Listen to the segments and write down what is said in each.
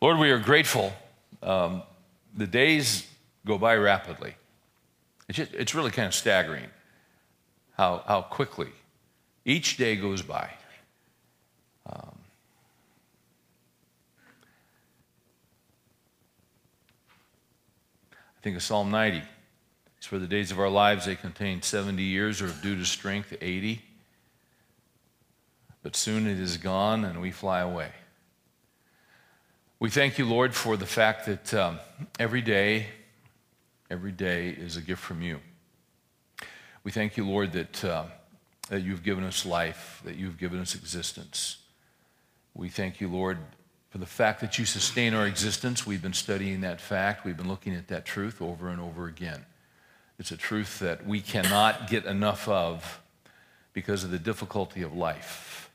Lord, we are grateful. Um, the days go by rapidly. It's, just, it's really kind of staggering how, how quickly each day goes by. Um, I think of Psalm 90. It's for the days of our lives, they contain 70 years, or due to strength, 80. But soon it is gone and we fly away. We thank you, Lord, for the fact that um, every day, every day is a gift from you. We thank you, Lord, that, uh, that you've given us life, that you've given us existence. We thank you, Lord, for the fact that you sustain our existence. We've been studying that fact, we've been looking at that truth over and over again. It's a truth that we cannot get enough of because of the difficulty of life.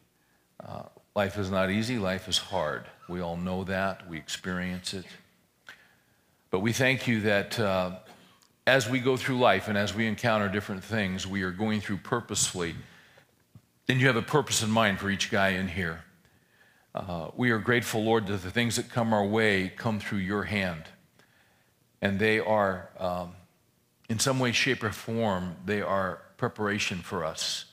Uh, life is not easy, life is hard. We all know that, we experience it. But we thank you that uh, as we go through life and as we encounter different things, we are going through purposefully. And you have a purpose in mind for each guy in here. Uh, we are grateful, Lord, that the things that come our way come through your hand. And they are, um, in some way, shape, or form, they are preparation for us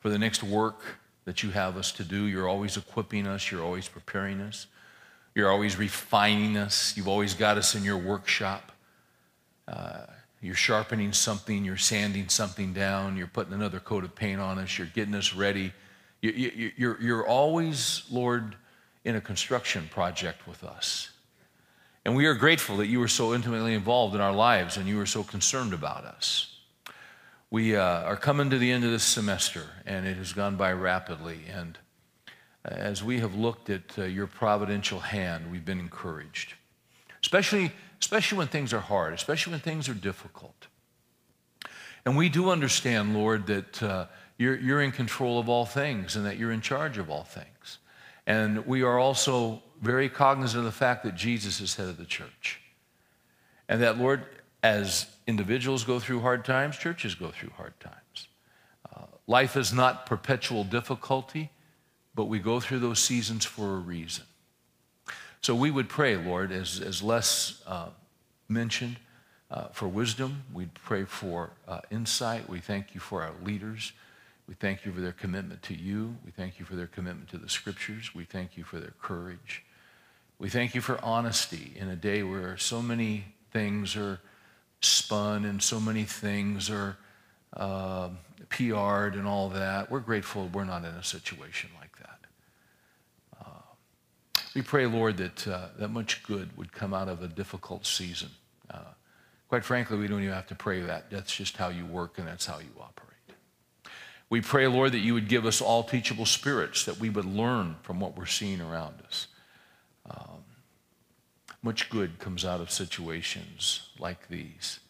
for the next work that you have us to do. You're always equipping us, you're always preparing us, you're always refining us. You've always got us in your workshop. Uh, you're sharpening something, you're sanding something down, you're putting another coat of paint on us, you're getting us ready. You, you, you're, you're always, Lord, in a construction project with us. And we are grateful that you were so intimately involved in our lives and you were so concerned about us. We uh, are coming to the end of this semester, and it has gone by rapidly. And as we have looked at uh, your providential hand, we've been encouraged, especially, especially when things are hard, especially when things are difficult. And we do understand, Lord, that uh, you're, you're in control of all things and that you're in charge of all things. And we are also very cognizant of the fact that Jesus is head of the church. And that, Lord, as individuals go through hard times, churches go through hard times. Uh, life is not perpetual difficulty, but we go through those seasons for a reason. So we would pray, Lord, as, as Les uh, mentioned, uh, for wisdom. We'd pray for uh, insight. We thank you for our leaders. We thank you for their commitment to you. We thank you for their commitment to the scriptures. We thank you for their courage. We thank you for honesty in a day where so many things are spun and so many things are uh, PR'd and all that. We're grateful we're not in a situation like that. Uh, we pray, Lord, that, uh, that much good would come out of a difficult season. Uh, quite frankly, we don't even have to pray that. That's just how you work and that's how you operate. We pray, Lord, that you would give us all teachable spirits, that we would learn from what we're seeing around us. Um, much good comes out of situations like these.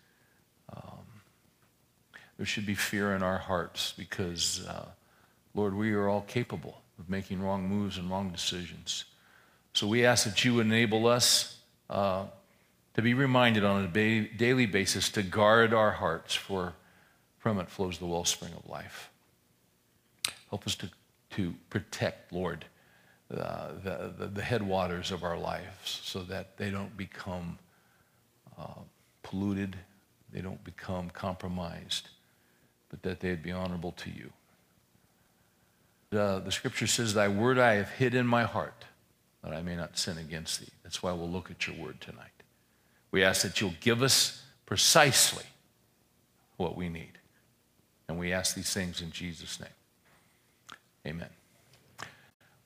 Um, there should be fear in our hearts because, uh, Lord, we are all capable of making wrong moves and wrong decisions. So we ask that you enable us uh, to be reminded on a daily basis to guard our hearts, for from it flows the wellspring of life. Help us to, to protect, Lord, uh, the, the, the, headwaters of our lives so that they don't become uh, polluted, they don't become compromised, but that they'd be honorable to you. Uh, the scripture says, Thy word I have hid in my heart, that I may not sin against thee. That's why we'll look at your word tonight. We ask that you'll give us precisely what we need. And we ask these things in Jesus' name. Amen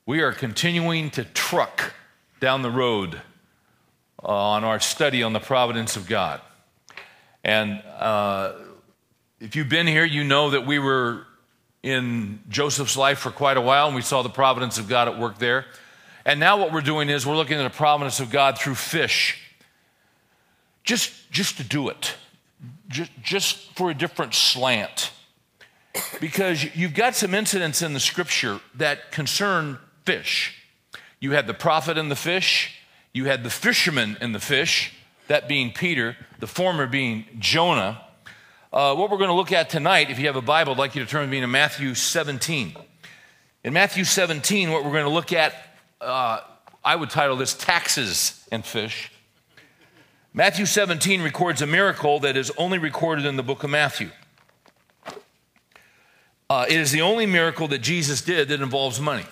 we are continuing to truck down the road uh, on our study on the providence of God. And uh, if you've been here, you know that we were in Joseph's life for quite a while, and we saw the providence of God at work there. And now what we're doing is we're looking at the providence of God through fish. Just, just to do it, just, just for a different slant. Because you've got some incidents in the scripture that concern fish. You had the prophet and the fish, you had the fisherman and the fish, that being Peter, the former being Jonah. Uh, what we're going to look at tonight, if you have a Bible, I'd like you to turn with me to Matthew 17. In Matthew 17, what we're going to look at, uh, I would title this Taxes and Fish. Matthew 17 records a miracle that is only recorded in the book of Matthew. Uh, it is the only miracle that Jesus did that involves money.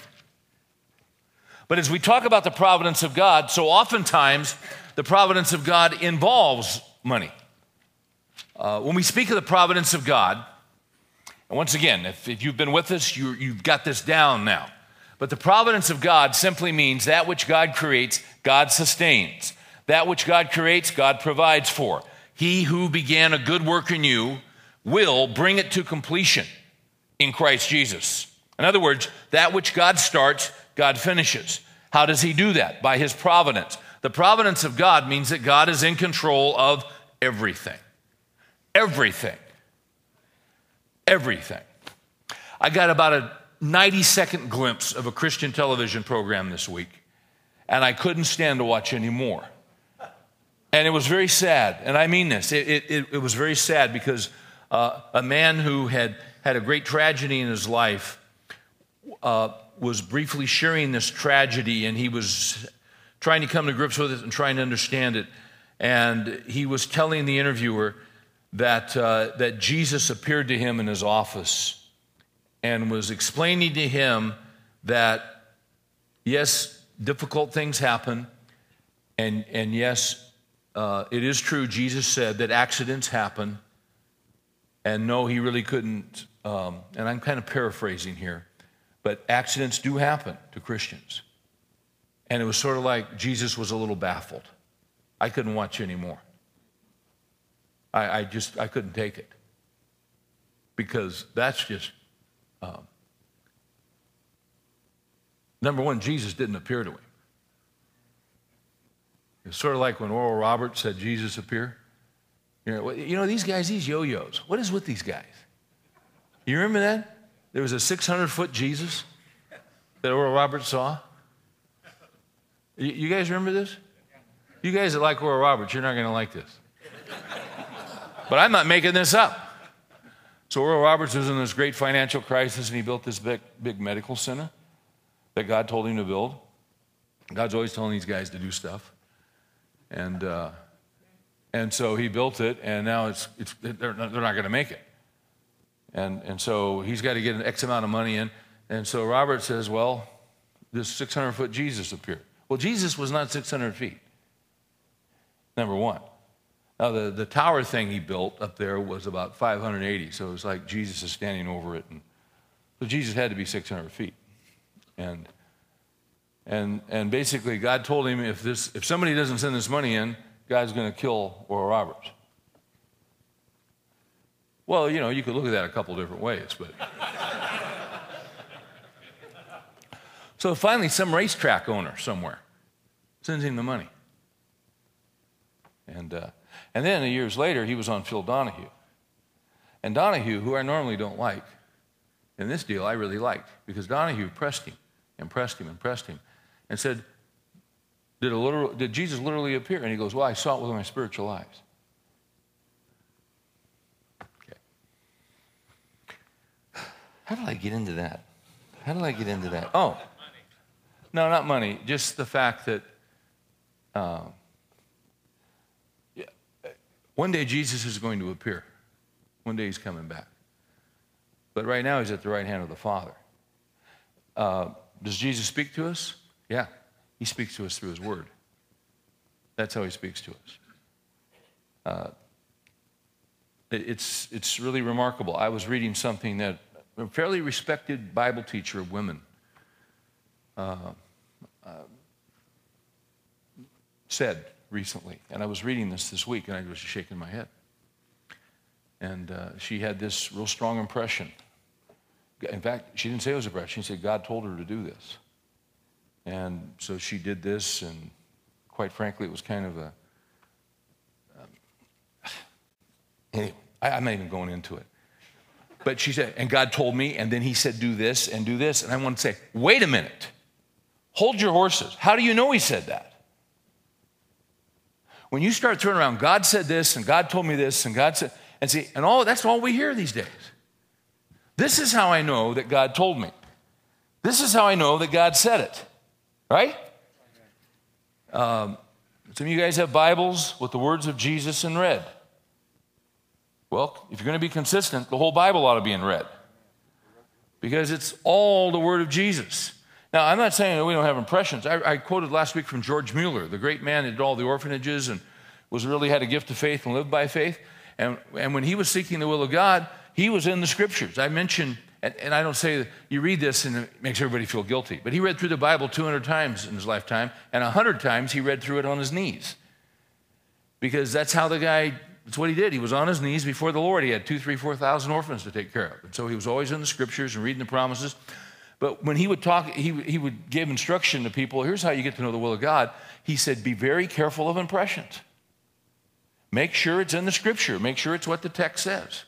But as we talk about the providence of God, so oftentimes the providence of God involves money. Uh, when we speak of the providence of God, and once again, if, if you've been with us, you, you've got this down now. But the providence of God simply means that which God creates, God sustains. That which God creates, God provides for. He who began a good work in you will bring it to completion in Christ Jesus. In other words, that which God starts, God finishes. How does He do that? By His providence. The providence of God means that God is in control of everything. Everything. Everything. I got about a 90 second glimpse of a Christian television program this week, and I couldn't stand to watch anymore. And it was very sad, and I mean this. It, it, it was very sad because uh, a man who had had a great tragedy in his life uh, was briefly sharing this tragedy, and he was trying to come to grips with it and trying to understand it. And he was telling the interviewer that, uh, that Jesus appeared to him in his office and was explaining to him that, yes, difficult things happen, and, and yes, uh, it is true, Jesus said that accidents happen. And no, he really couldn't, um, and I'm kind of paraphrasing here, but accidents do happen to Christians. And it was sort of like Jesus was a little baffled. I couldn't watch anymore. I, I just, I couldn't take it. Because that's just, um, number one, Jesus didn't appear to him. It's sort of like when Oral Roberts said Jesus appear. You know, you know these guys, these yo-yos. What is with these guys? You remember that? There was a 600 foot Jesus that Oral Roberts saw. You, guys remember this? You guys that like Oral Roberts, you're not going to like this. But I'm not making this up. So Oral Roberts was in this great financial crisis, and he built this big, big medical center that God told him to build. God's always telling these guys to do stuff. And, uh, and so he built it, and now it's, it's, they're not, they're not going to make it. And, and so he's got to get an X amount of money in. And so Robert says, Well, this 600 foot Jesus appeared. Well, Jesus was not 600 feet, number one. Now, the, the tower thing he built up there was about 580, so it was like Jesus is standing over it. And, so Jesus had to be 600 feet. And and, and basically, God told him if, this, if somebody doesn't send this money in, God's going to kill Oral Roberts. Well, you know, you could look at that a couple different ways, but. so finally, some racetrack owner somewhere sends him the money. And, uh, and then years later, he was on Phil Donahue. And Donahue, who I normally don't like, in this deal I really liked because Donahue pressed him and pressed him and pressed him and said, did, a literal, did Jesus literally appear? And he goes, Well, I saw it with my spiritual eyes. How did I get into that? How did I get into that? Oh, no, not money. Just the fact that uh, yeah, one day Jesus is going to appear. One day he's coming back. But right now he's at the right hand of the Father. Uh, does Jesus speak to us? Yeah, he speaks to us through his word. That's how he speaks to us. Uh, it's, it's really remarkable. I was reading something that a fairly respected Bible teacher of women uh, uh, said recently, and I was reading this this week, and I was shaking my head. And uh, she had this real strong impression. In fact, she didn't say it was a impression. She said God told her to do this. And so she did this, and quite frankly, it was kind of a. Um, anyway, I, I'm not even going into it. But she said, and God told me, and then he said, do this and do this. And I want to say, wait a minute. Hold your horses. How do you know he said that? When you start turning around, God said this, and God told me this, and God said, and see, and all that's all we hear these days. This is how I know that God told me. This is how I know that God said it. Right? Um, some of you guys have Bibles with the words of Jesus in red. Well, if you're going to be consistent, the whole Bible ought to be in red because it's all the word of Jesus. Now, I'm not saying that we don't have impressions. I, I, quoted last week from George Mueller, the great man that did all the orphanages and was really had a gift of faith and lived by faith. And, and when he was seeking the will of God, he was in the scriptures. I mentioned, and, and I don't say you read this and it makes everybody feel guilty, but he read through the Bible 200 times in his lifetime, and 100 times he read through it on his knees. Because that's how the guy that's what he did. He was on his knees before the Lord. He had two, three, four thousand orphans to take care of. And so he was always in the scriptures and reading the promises. But when he would talk, he, he would give instruction to people here's how you get to know the will of God. He said, Be very careful of impressions. Make sure it's in the scripture, make sure it's what the text says.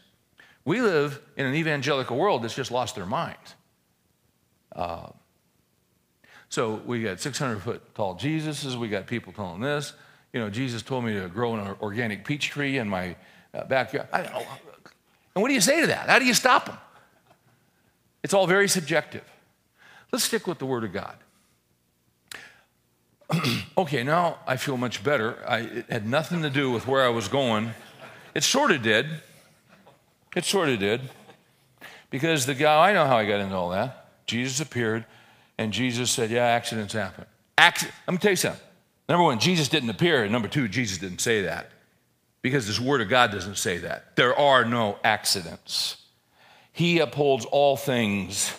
We live in an evangelical world that's just lost their minds. Uh, so we got 600 foot tall Jesuses, we got people telling this you know, Jesus told me to grow an organic peach tree in my uh, backyard. I, and what do you say to that? How do you stop them? It's all very subjective. Let's stick with the Word of God. okay, now I feel much better. I, it had nothing to do with where I was going. It sort of did. It sort of did. Because the guy, I know how I got into all that. Jesus appeared, and Jesus said, Yeah, accidents happen. Accident. Let me tell you something. Number one, Jesus didn't appear. And number two, Jesus didn't say that because this word of God doesn't say that. There are no accidents. He upholds all things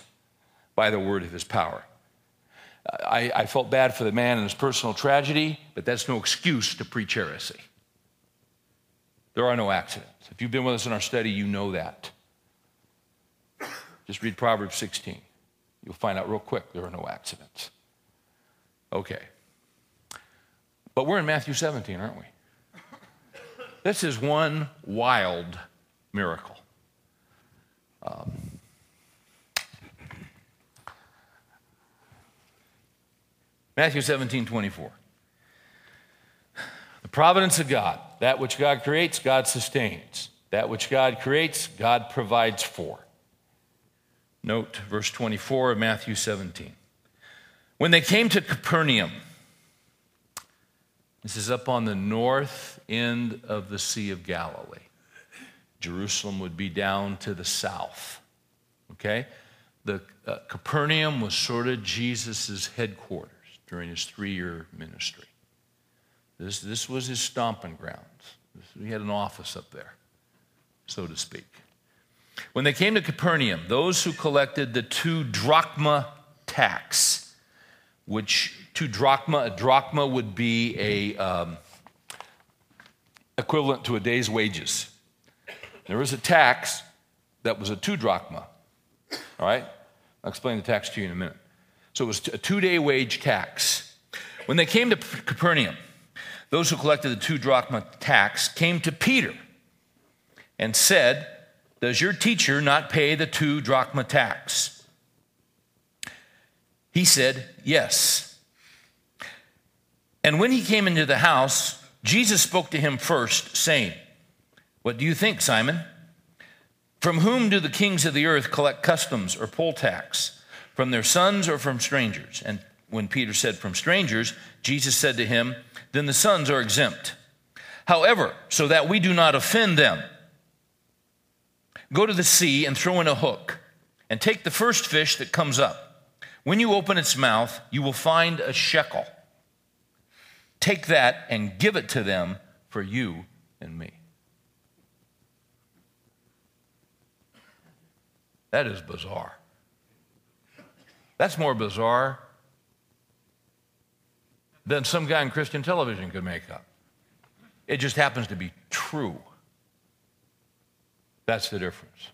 by the word of his power. I, I, felt bad for the man and his personal tragedy, but that's no excuse to preach heresy. There are no accidents. If you've been with us in our study, you know that. Just read Proverbs 16. You'll find out real quick there are no accidents. Okay. But we're in Matthew 17, aren't we? This is one wild miracle. Um, Matthew 17, 24. The providence of God, that which God creates, God sustains. That which God creates, God provides for. Note verse 24 of Matthew 17. When they came to Capernaum, this is up on the north end of the Sea of Galilee. Jerusalem would be down to the south. Okay? The uh, Capernaum was sort of Jesus' headquarters during his three year ministry. This, this was his stomping grounds. He had an office up there, so to speak. When they came to Capernaum, those who collected the two drachma tax, which two drachma. A drachma would be a um, equivalent to a day's wages. There was a tax that was a two drachma. All right? I'll explain the tax to you in a minute. So it was a two day wage tax. When they came to Capernaum, those who collected the two drachma tax came to Peter and said, Does your teacher not pay the two drachma tax? He said, Yes. And when he came into the house, Jesus spoke to him first, saying, What do you think, Simon? From whom do the kings of the earth collect customs or poll tax? From their sons or from strangers? And when Peter said, From strangers, Jesus said to him, Then the sons are exempt. However, so that we do not offend them, go to the sea and throw in a hook, and take the first fish that comes up. When you open its mouth, you will find a shekel. Take that and give it to them for you and me. That is bizarre. That's more bizarre than some guy in Christian television could make up. It just happens to be true. That's the difference.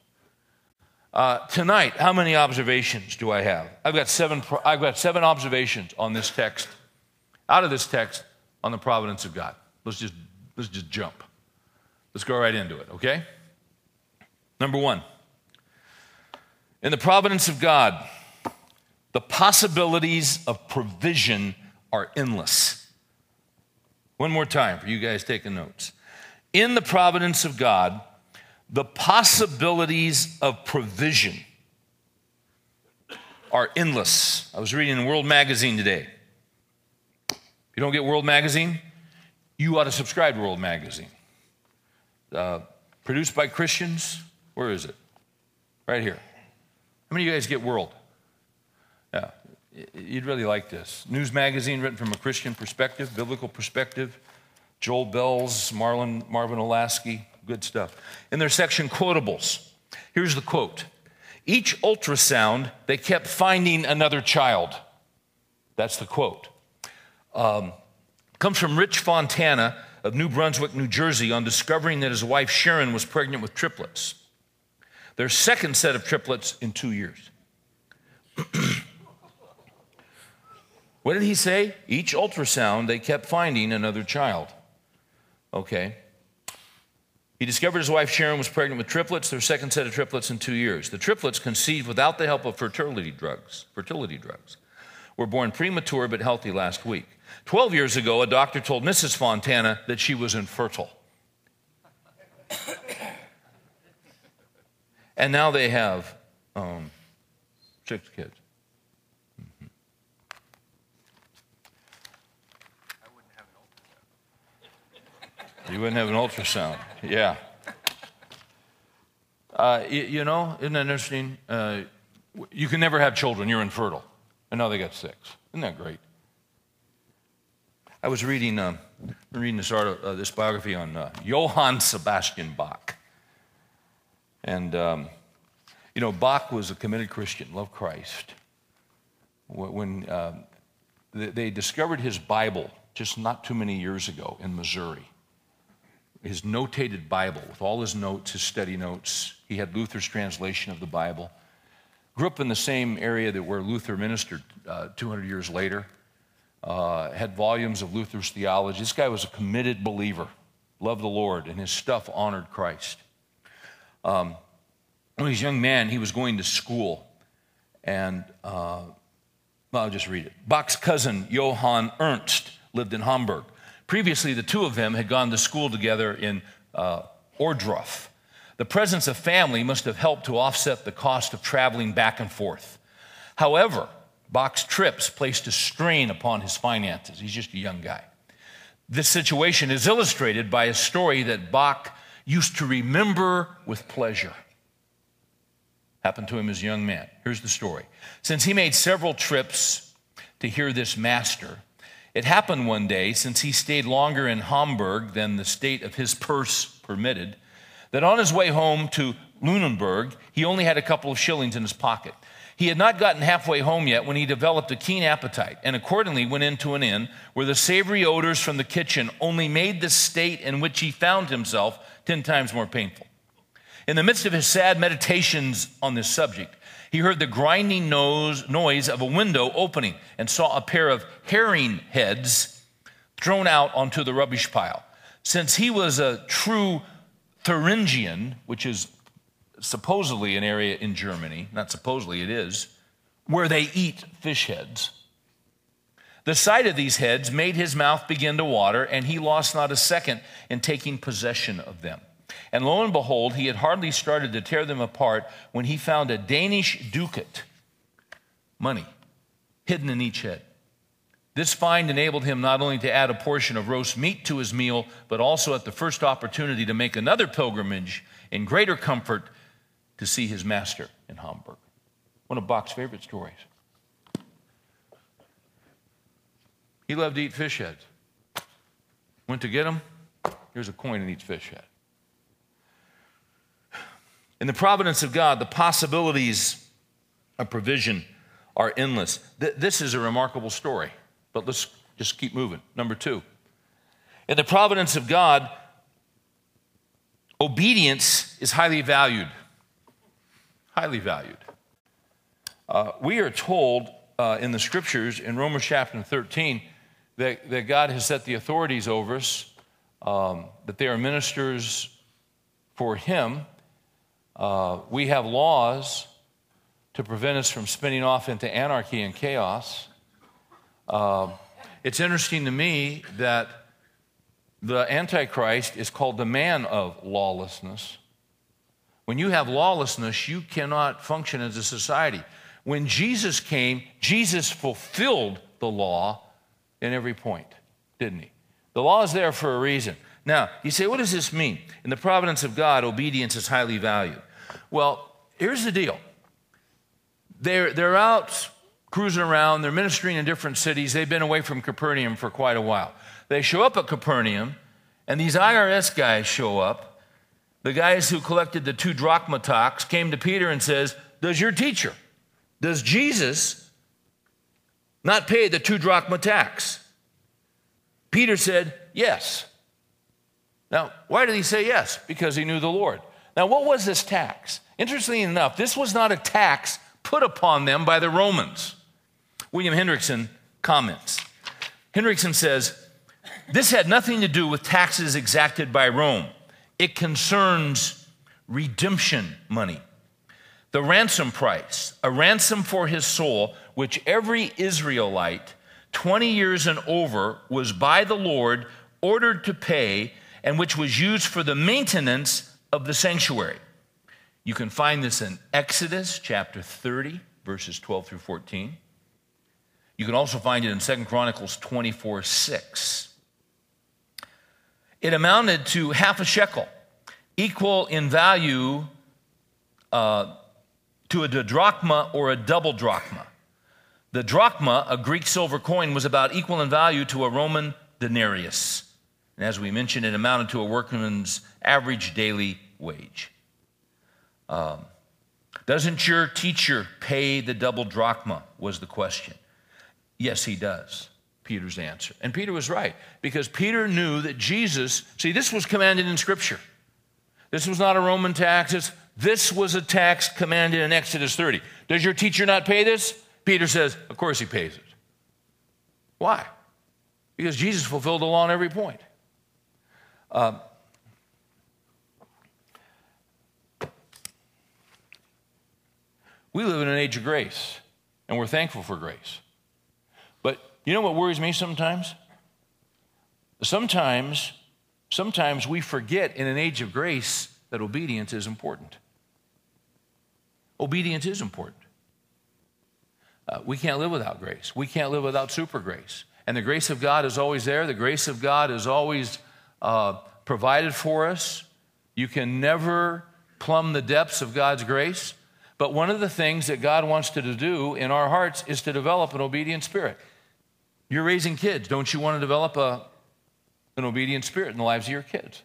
Uh, tonight, how many observations do I have? I've got seven. I've got seven observations on this text. Out of this text, on the providence of God. Let's just, let's just jump. Let's go right into it, okay? Number one, in the providence of God, the possibilities of provision are endless. One more time for you guys taking notes. In the providence of God, the possibilities of provision are endless. I was reading in World Magazine today. You don't get World Magazine, you ought to subscribe to World Magazine. Uh, produced by Christians. Where is it? Right here. How many of you guys get World? Yeah, you'd really like this. News magazine written from a Christian perspective, biblical perspective. Joel Belz, Marlon, Marvin Olasky, good stuff. In their section, quotables, here's the quote Each ultrasound, they kept finding another child. That's the quote. Um, comes from Rich Fontana of New Brunswick, New Jersey, on discovering that his wife Sharon was pregnant with triplets. Their second set of triplets in two years. what did he say? Each ultrasound, they kept finding another child. Okay. He discovered his wife Sharon was pregnant with triplets, their second set of triplets in two years. The triplets conceived without the help of fertility drugs. Fertility drugs were born premature but healthy last week. Twelve years ago, a doctor told Mrs. Fontana that she was infertile. and now they have um, six kids. Mm-hmm. You wouldn't have an ultrasound. Yeah. Uh, you, you, know, isn't that interesting? Uh, you can never have children. You're infertile. And now they got six. Isn't that great? I was reading, uh, reading this, art, uh, this biography on uh, Johann Sebastian Bach. And, um, you know, Bach was a committed Christian, loved Christ. When uh, they discovered his Bible just not too many years ago in Missouri, his notated Bible with all his notes, his study notes, he had Luther's translation of the Bible. Grew up in the same area that where Luther ministered uh, 200 years later uh, had volumes of Luther's theology. This guy was a committed believer, loved the Lord, and his stuff honored Christ. Um, when he was a young man, he was going to school, and uh, well, I'll just read it. Bach's cousin, Johann Ernst, lived in Hamburg. Previously, the two of them had gone to school together in uh, Ohrdruf. The presence of family must have helped to offset the cost of traveling back and forth. However, Bach's trips placed a strain upon his finances. He's just a young guy. This situation is illustrated by a story that Bach used to remember with pleasure. Happened to him as a young man. Here's the story. Since he made several trips to hear this master, it happened one day, since he stayed longer in Hamburg than the state of his purse permitted, that on his way home to Lunenburg, he only had a couple of shillings in his pocket. He had not gotten halfway home yet when he developed a keen appetite and accordingly went into an inn where the savory odors from the kitchen only made the state in which he found himself ten times more painful. In the midst of his sad meditations on this subject, he heard the grinding nose, noise of a window opening and saw a pair of herring heads thrown out onto the rubbish pile. Since he was a true Thuringian, which is supposedly an area in Germany, not supposedly, it is, where they eat fish heads. The sight of these heads made his mouth begin to water, and he lost not a second in taking possession of them. And lo and behold, he had hardly started to tear them apart when he found a Danish ducat, money, hidden in each head. This find enabled him not only to add a portion of roast meat to his meal, but also at the first opportunity to make another pilgrimage in greater comfort to see his master in Hamburg. One of Bach's favorite stories. He loved to eat fish heads. Went to get them. Here's a coin in each fish head. In the providence of God, the possibilities of provision are endless. This is a remarkable story, but let's just keep moving. Number two. In the providence of God, obedience is highly valued highly valued. Uh, we are told uh, in the scriptures in Romans chapter 13 that, that God has set the authorities over us, um, that they are ministers for Him. Uh, we have laws to prevent us from spinning off into anarchy and chaos. Um, it's interesting to me that the Antichrist is called the man of lawlessness. When you have lawlessness, you cannot function as a society. When Jesus came, Jesus fulfilled the law in every point. didn't he? The law is there for a reason. Now, you say, what does this mean? In the providence of God, obedience is highly valued. Well, here's the deal they're, they're out cruising around, they're ministering in different cities. They've been away from Capernaum for quite a while. They show up at Capernaum, and these IRS guys show up. The guys who collected the two drachma tax came to Peter and says, Does your teacher, does Jesus not pay the two drachma tax? Peter said, Yes. Now, why did he say yes? Because he knew the Lord. Now, what was this tax? Interestingly enough, this was not a tax put upon them by the Romans. William Hendriksen comments. Hendriksen says, This had nothing to do with taxes exacted by Rome, it concerns redemption money. The ransom price, a ransom for his soul, which every Israelite 20 years and over was by the Lord ordered to pay and which was used for the maintenance of the sanctuary. You can find this in Exodus chapter 30, verses 12 through 14. You can also find it in 2 Chronicles 24 6. It amounted to half a shekel, equal in value uh, to a drachma or a double drachma. The drachma, a Greek silver coin, was about equal in value to a Roman denarius. And as we mentioned, it amounted to a workman's average daily wage. Um, doesn't your teacher pay the double drachma? Was the question. Yes, he does, Peter's answer. And Peter was right, because Peter knew that Jesus, see, this was commanded in Scripture. This was not a Roman tax. This was a tax commanded in Exodus 30. Does your teacher not pay this? Peter says, Of course he pays it. Why? Because Jesus fulfilled the law on every point. Uh, we live in an age of grace, and we're thankful for grace. You know what worries me sometimes? Sometimes, sometimes we forget in an age of grace that obedience is important. Obedience is important. Uh, we can't live without grace. We can't live without super grace. And the grace of God is always there. The grace of God is always uh, provided for us. You can never plumb the depths of God's grace. But one of the things that God wants to do in our hearts is to develop an obedient spirit. You're raising kids. Don't you want to develop a, an obedient spirit in the lives of your kids?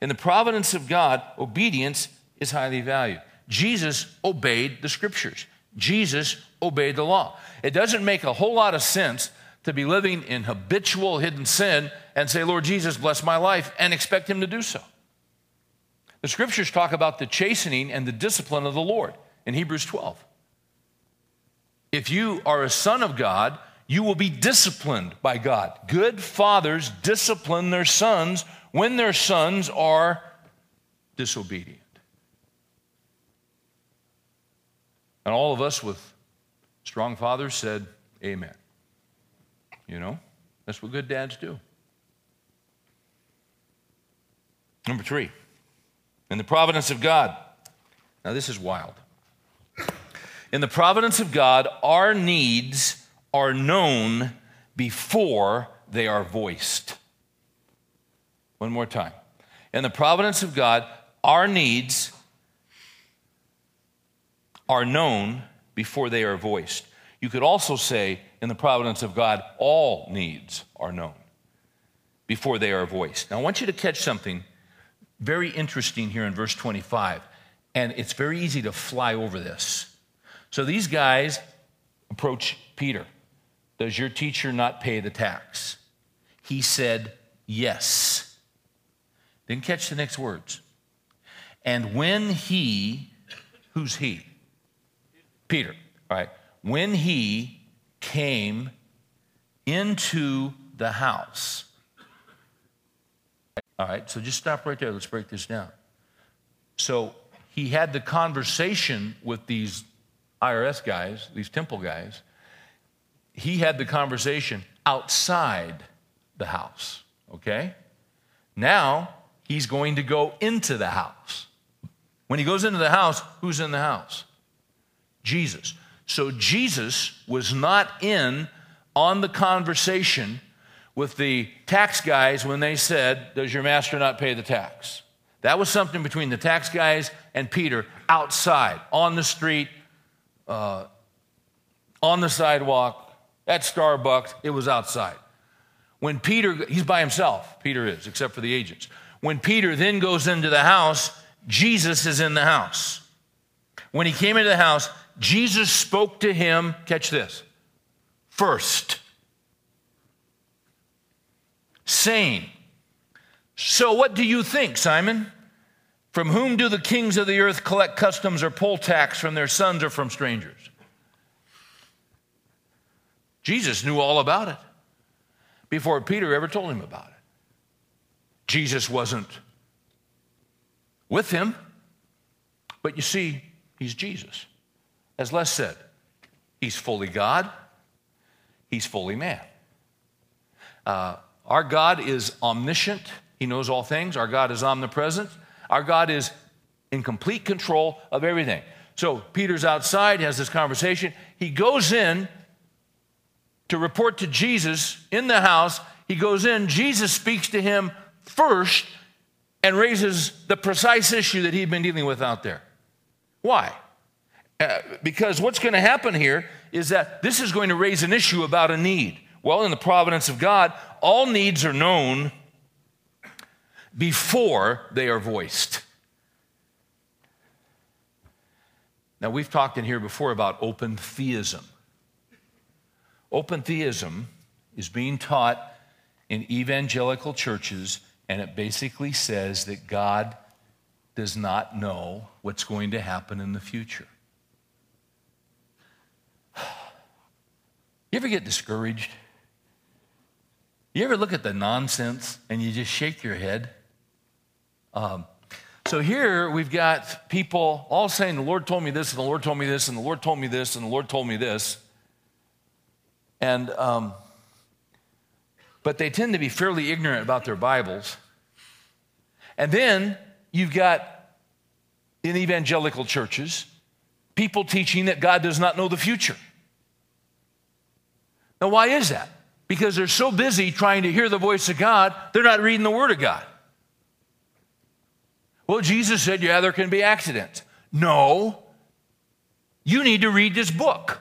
In the providence of God, obedience is highly valued. Jesus obeyed the scriptures. Jesus obeyed the law. It doesn't make a whole lot of sense to be living in habitual hidden sin and say, Lord Jesus, bless my life, and expect Him to do so. The scriptures talk about the chastening and the discipline of the Lord in Hebrews 12. If you are a son of God, you will be disciplined by God. Good fathers discipline their sons when their sons are disobedient. And all of us with strong fathers said, Amen. You know, that's what good dads do. Number three, in the providence of God. Now, this is wild. In the providence of God, our needs are known before they are voiced. One more time. In the providence of God, our needs are known before they are voiced. You could also say, in the providence of God, all needs are known before they are voiced. Now, I want you to catch something very interesting here in verse 25, and it's very easy to fly over this. So these guys approach Peter. Does your teacher not pay the tax? He said, Yes. Then catch the next words. And when he, who's he? Peter, all right. When he came into the house. All right, so just stop right there. Let's break this down. So he had the conversation with these IRS guys, these temple guys. He had the conversation outside the house, okay? Now he's going to go into the house. When he goes into the house, who's in the house? Jesus. So Jesus was not in on the conversation with the tax guys when they said, Does your master not pay the tax? That was something between the tax guys and Peter outside, on the street, uh, on the sidewalk, at Starbucks. It was outside. When Peter, he's by himself, Peter is, except for the agents. When Peter then goes into the house, Jesus is in the house. When he came into the house, Jesus spoke to him, catch this, first, saying, So what do you think, Simon? From whom do the kings of the earth collect customs or poll tax from their sons or from strangers? Jesus knew all about it before Peter ever told him about it. Jesus wasn't with him, but you see, he's Jesus. As Les said, he's fully God, he's fully man. Uh, our God is omniscient, he knows all things. Our God is omnipresent, our God is in complete control of everything. So Peter's outside, has this conversation. He goes in to report to Jesus in the house. He goes in, Jesus speaks to him first and raises the precise issue that he'd been dealing with out there. Why? Uh, because what's going to happen here is that this is going to raise an issue about a need. Well, in the providence of God, all needs are known before they are voiced. Now, we've talked in here before about open theism. Open theism is being taught in evangelical churches, and it basically says that God does not know what's going to happen in the future. You ever get discouraged? You ever look at the nonsense and you just shake your head? Um, so here we've got people all saying, The Lord told me this, and the Lord told me this, and the Lord told me this, and the Lord told me this. And, um, but they tend to be fairly ignorant about their Bibles. And then you've got in evangelical churches people teaching that God does not know the future. Now, why is that? Because they're so busy trying to hear the voice of God, they're not reading the Word of God. Well, Jesus said, yeah, there can be accidents. No, you need to read this book.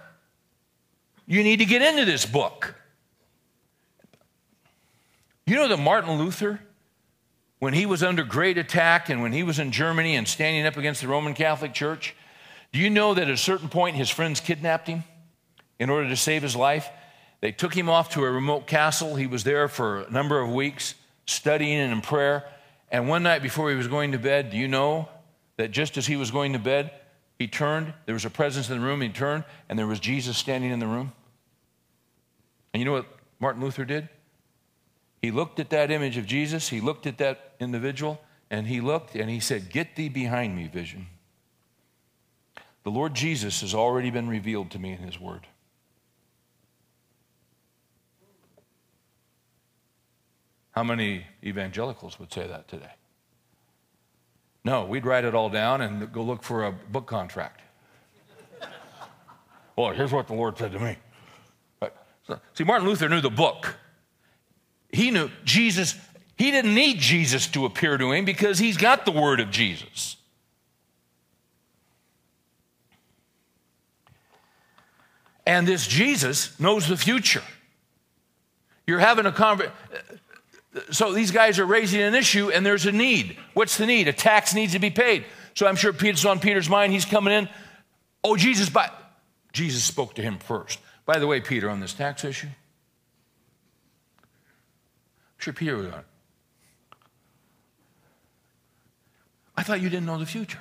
You need to get into this book. You know that Martin Luther, when he was under great attack and when he was in Germany and standing up against the Roman Catholic Church, do you know that at a certain point his friends kidnapped him in order to save his life? They took him off to a remote castle. He was there for a number of weeks studying and in prayer. And one night before he was going to bed, do you know that just as he was going to bed, he turned, there was a presence in the room, he turned, and there was Jesus standing in the room. And you know what Martin Luther did? He looked at that image of Jesus, he looked at that individual, and he looked and he said, Get thee behind me, vision. The Lord Jesus has already been revealed to me in his word. How many evangelicals would say that today? No, we'd write it all down and go look for a book contract. well, here's what the Lord said to me. See, Martin Luther knew the book. He knew Jesus, he didn't need Jesus to appear to him because he's got the word of Jesus. And this Jesus knows the future. You're having a conversation so these guys are raising an issue and there's a need. What's the need? A tax needs to be paid. So I'm sure Peter's on Peter's mind. He's coming in. Oh, Jesus, but Jesus spoke to him first. By the way, Peter, on this tax issue, I'm sure Peter was on. I thought you didn't know the future.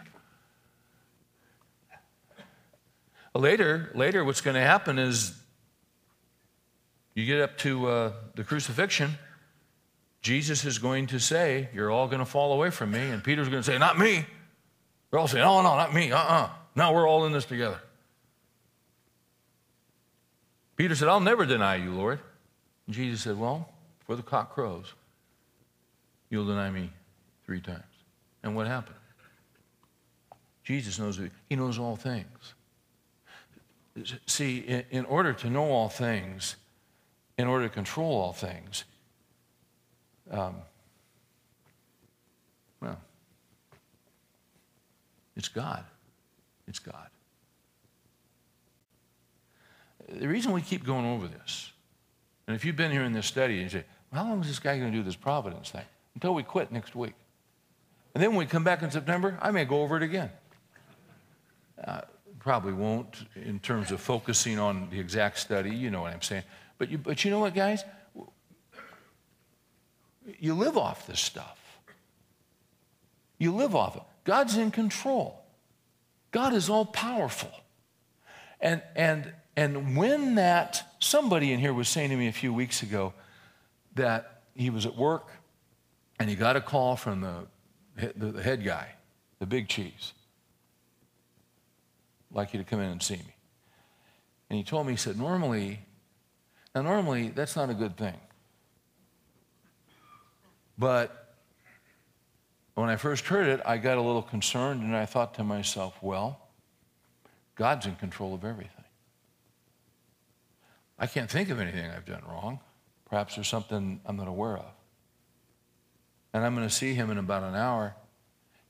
Later, later, what's going to happen is you get up to uh, the crucifixion Jesus is going to say, You're all going to fall away from me. And Peter's going to say, Not me. They're all saying, Oh, no, not me. Uh uh-uh. uh. No, we're all in this together. Peter said, I'll never deny you, Lord. And Jesus said, Well, before the cock crows, you'll deny me three times. And what happened? Jesus knows, he knows all things. See, in order to know all things, in order to control all things, Um, well, it's God. It's God. The reason we keep going over this, and if you've been here in this study and you say, well, how long is this guy going to do this providence thing? Until we quit next week. And then when we come back in September, I may go over it again. Uh, probably won't in terms of focusing on the exact study, you know what I'm saying. But you, but you know what, guys? You live off this stuff. You live off it. God's in control. God is all powerful. And, and, and when that, somebody in here was saying to me a few weeks ago that he was at work and he got a call from the, the, the head guy, the big cheese. like you to come in and see me. And he told me, he said, normally, now normally that's not a good thing. But when I first heard it, I got a little concerned and I thought to myself, well, God's in control of everything. I can't think of anything I've done wrong. Perhaps there's something I'm not aware of. And I'm going to see him in about an hour.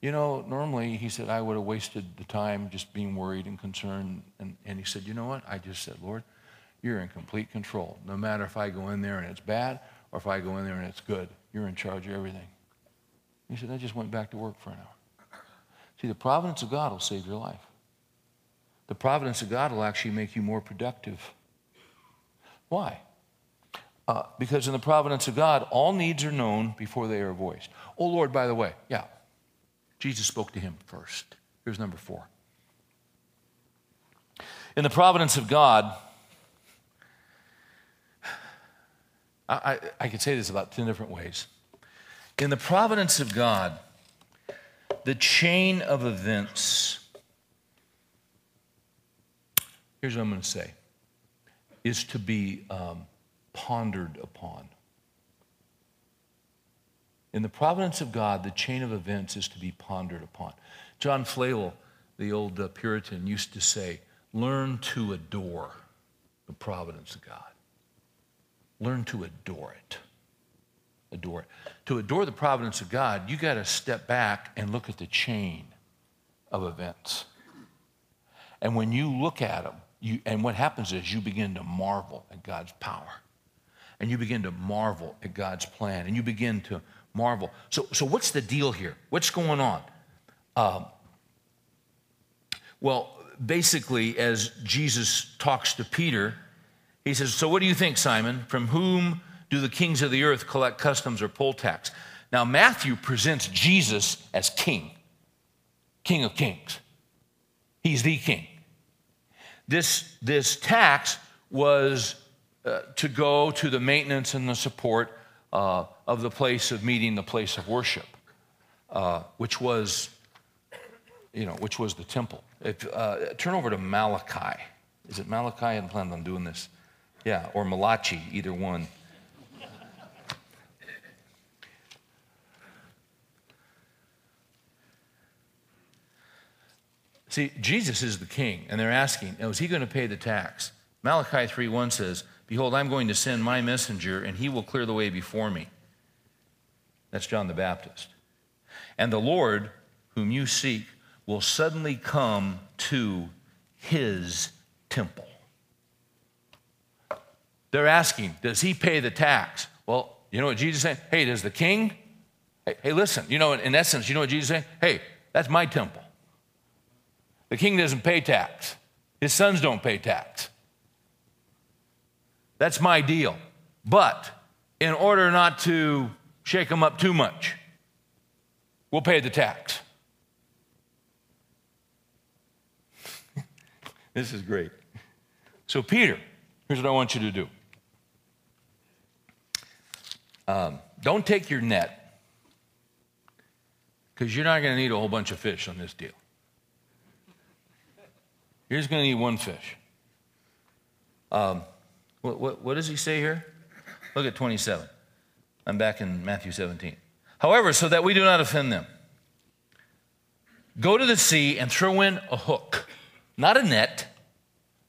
You know, normally he said I would have wasted the time just being worried and concerned. And, and he said, You know what? I just said, Lord, you're in complete control. No matter if I go in there and it's bad or if I go in there and it's good, you're in charge of everything. He said, I just went back to work for an hour. See, the providence of God will save your life. The providence of God will actually make you more productive. Why? Uh, because in the providence of God, all needs are known before they are voiced. Oh, Lord, by the way, yeah, Jesus spoke to him first. Here's number four. In the providence of God, I, I, could say this about 10 different ways. In the providence of God, the chain of events, here's what I'm going to say, is to be um, pondered upon. In the providence of God, the chain of events is to be pondered upon. John Flavel, the old uh, Puritan, used to say, Learn to adore the providence of God. Learn to adore it. Adore it. To adore the providence of God, you got to step back and look at the chain of events. And when you look at them, you, and what happens is you begin to marvel at God's power and you begin to marvel at God's plan, and you begin to marvel. So, so what's the deal here? What's going on? Um, well, basically, as Jesus talks to Peter, he says, So what do you think, Simon? From whom do the kings of the earth collect customs or poll tax? Now, Matthew presents Jesus as king, king of kings. He's the king. This, this tax was uh, to go to the maintenance and the support uh, of the place of meeting, the place of worship, uh, which was, you know, which was the temple. If, uh, turn over to Malachi. Is it Malachi? I hadn't planned on doing this. Yeah, or Malachi, either one. See, Jesus is the king, and they're asking, is he going to pay the tax? Malachi 3:1 says, Behold, I'm going to send my messenger, and he will clear the way before me. That's John the Baptist. And the Lord, whom you seek, will suddenly come to his temple. They're asking, does he pay the tax? Well, you know what Jesus saying? Hey, does the king? Hey, hey, listen, you know, in essence, you know what Jesus saying? Hey, that's my temple. The king doesn't pay tax, his sons don't pay tax. That's my deal. But in order not to shake them up too much, we'll pay the tax. this is great. So, Peter, here's what I want you to do um, don't take your net, because you're not going to need a whole bunch of fish on this deal. You're just going to need one fish. Um, what, what, what does he say here? Look at 27. I'm back in Matthew 17. However, so that we do not offend them, go to the sea and throw in a hook, not a net,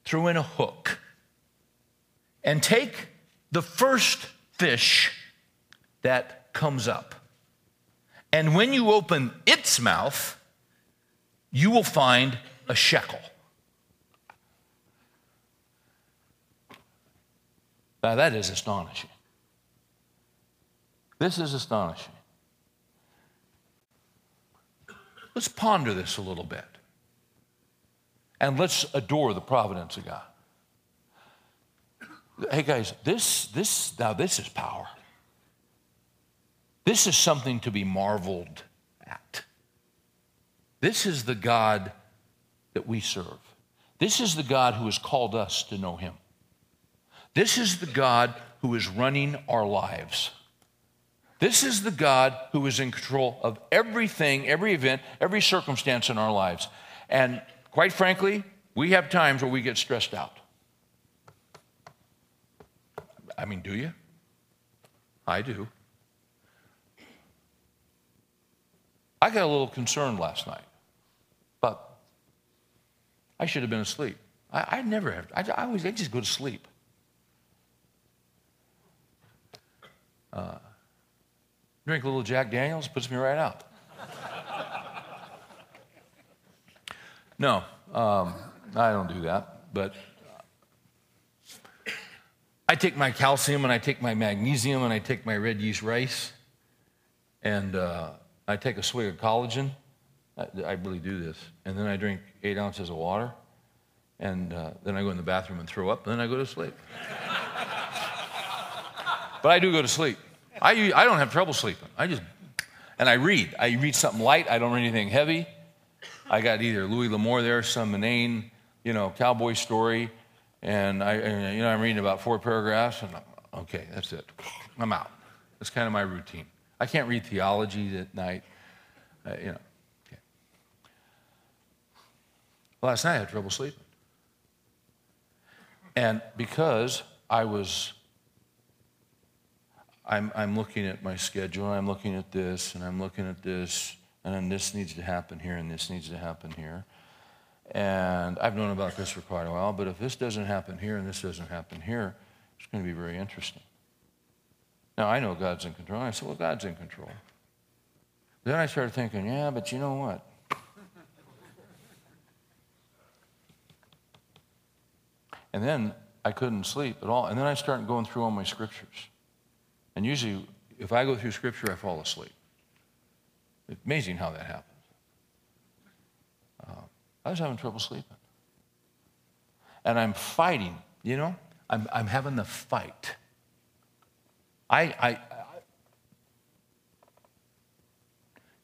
throw in a hook, and take the first fish that comes up. And when you open its mouth, you will find a shekel. Now, that is astonishing. This is astonishing. Let's ponder this a little bit. And let's adore the providence of God. Hey guys, this this now this is power. This is something to be marveled at. This is the God that we serve. This is the God who has called us to know him. This is the God who is running our lives. This is the God who is in control of everything, every event, every circumstance in our lives. And quite frankly, we have times where we get stressed out. I mean, do you? I do. I got a little concerned last night, but I should have been asleep. I, I never have. I, I always I just go to sleep. Uh, drink a little Jack Daniels, puts me right out. no, um, I don't do that. But I take my calcium and I take my magnesium and I take my red yeast rice and uh, I take a swig of collagen. I, I, really do this. And then I drink eight ounces of water. And uh, then I go in the bathroom and throw up. And then I go to sleep. but I do go to sleep. I, I don't have trouble sleeping. I just, and I read. I read something light. I don't read anything heavy. I got either Louis L'Amour there, some inane, you know, cowboy story, and I, and, you know, I'm reading about four paragraphs, and I'm, okay, that's it. I'm out. That's kind of my routine. I can't read theology at night, uh, you know. Okay. Last night I had trouble sleeping, and because I was I'm, I'm looking at my schedule, I'm looking at this, and I'm looking at this, and then this needs to happen here, and this needs to happen here. And I've known about this for quite a while, but if this doesn't happen here and this doesn't happen here, it's going to be very interesting. Now, I know God's in control. I said, well, God's in control. Then I started thinking, yeah, but you know what? and then I couldn't sleep at all. And then I started going through all my scriptures. And usually, if I go through scripture, I fall asleep. It's amazing how that happens. Uh, I was having trouble sleeping. And I'm fighting, you know? I'm, I'm having the fight. I, I, I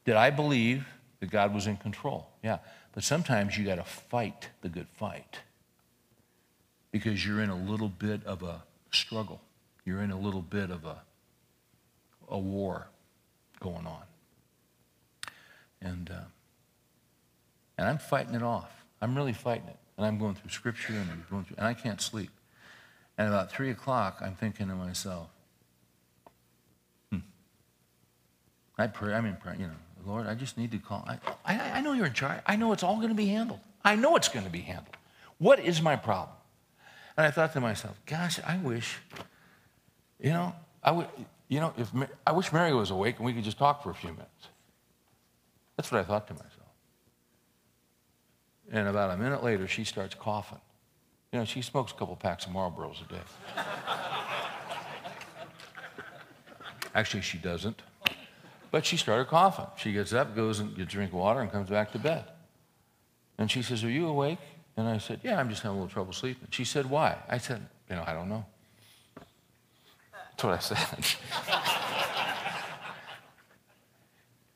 did I believe that God was in control? Yeah. But sometimes you got to fight the good fight because you're in a little bit of a struggle. You're in a little bit of a a war going on. And, uh, and I'm fighting it off. I'm really fighting it. And I'm going through scripture and I'm going through, and I can't sleep. And about three o'clock, I'm thinking to myself, hmm. I pray, I'm in prayer, you know, Lord, I just need to call. I, I, I know you're in charge. I know it's all going to be handled. I know it's going to be handled. What is my problem? And I thought to myself, gosh, I wish, you know, I would, you know, if I wish Mary was awake and we could just talk for a few minutes. That's what I thought to myself. And about a minute later, she starts coughing. You know, she smokes a couple packs of Marlboros a day. Actually, she doesn't. But she started coughing. She gets up, goes and gets drink water, and comes back to bed. And she says, Are you awake? And I said, Yeah, I'm just having a little trouble sleeping. She said, Why? I said, You know, I don't know. That's what I said.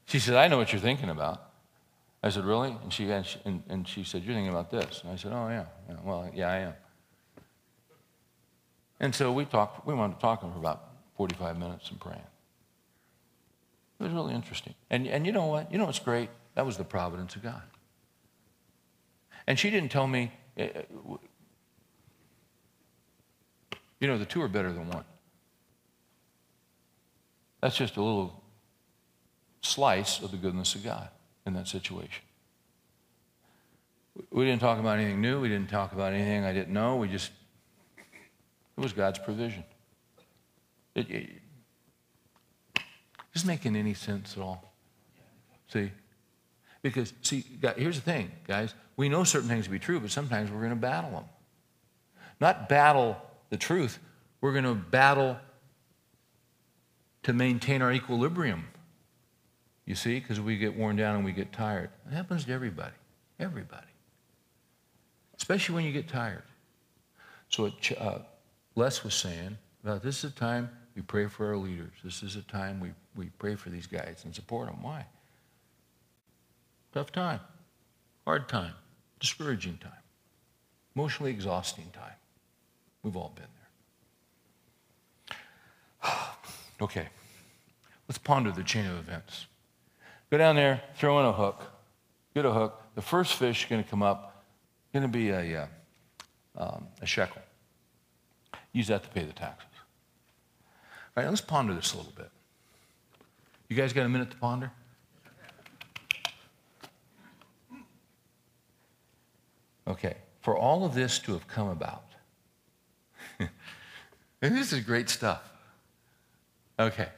she said, I know what you're thinking about. I said, Really? And she, and she, and, and she said, You're thinking about this. And I said, Oh, yeah. yeah. Well, yeah, I am. And so we talked, we wanted wound up talking for about 45 minutes and praying. It was really interesting. And, and you know what? You know what's great? That was the providence of God. And she didn't tell me, eh, eh, you know, the two are better than one. That's just a little slice of the goodness of God in that situation. We didn't talk about anything new. We didn't talk about anything I didn't know. We just, it was God's provision. It, it, Is making any sense at all? See? Because, see, here's the thing, guys. We know certain things to be true, but sometimes we're going to battle them. Not battle the truth, we're going to battle to maintain our equilibrium. You see, because we get worn down and we get tired. It happens to everybody. Everybody. Especially when you get tired. So, what uh, Les was saying about this is a time we pray for our leaders. This is a time we, we pray for these guys and support them. Why? Tough time, hard time, discouraging time, emotionally exhausting time. We've all been there. okay, let's ponder the chain of events. Go down there, throw in a hook, get a hook. The first fish is going to come up, going to be a, uh, um, a shekel. Use that to pay the taxes. All right, let's ponder this a little bit. You guys got a minute to ponder? Okay, for all of this to have come about, and this is great stuff. Okay,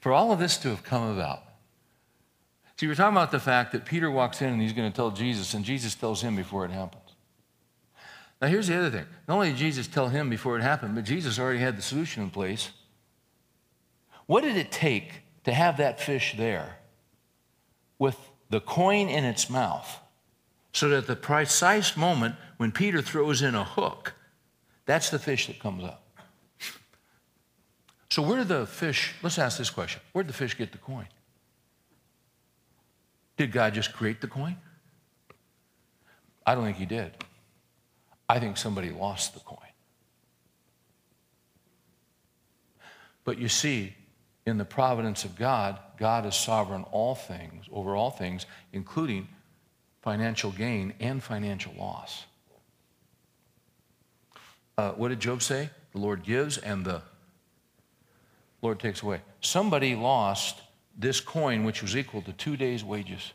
for all of this to have come about, see, we're talking about the fact that Peter walks in and he's going to tell Jesus, and Jesus tells him before it happens. Now, here's the other thing. Not only did Jesus tell him before it happened, but Jesus already had the solution in place. What did it take to have that fish there with the coin in its mouth so that the precise moment when Peter throws in a hook, that's the fish that comes up? So, where did the fish, let's ask this question where did the fish get the coin? Did God just create the coin? I don't think he did. I think somebody lost the coin. But you see, in the providence of God, God is sovereign all things, over all things, including financial gain and financial loss. Uh, what did Job say? The Lord gives and the Lord takes away. Somebody lost this coin, which was equal to two days' wages.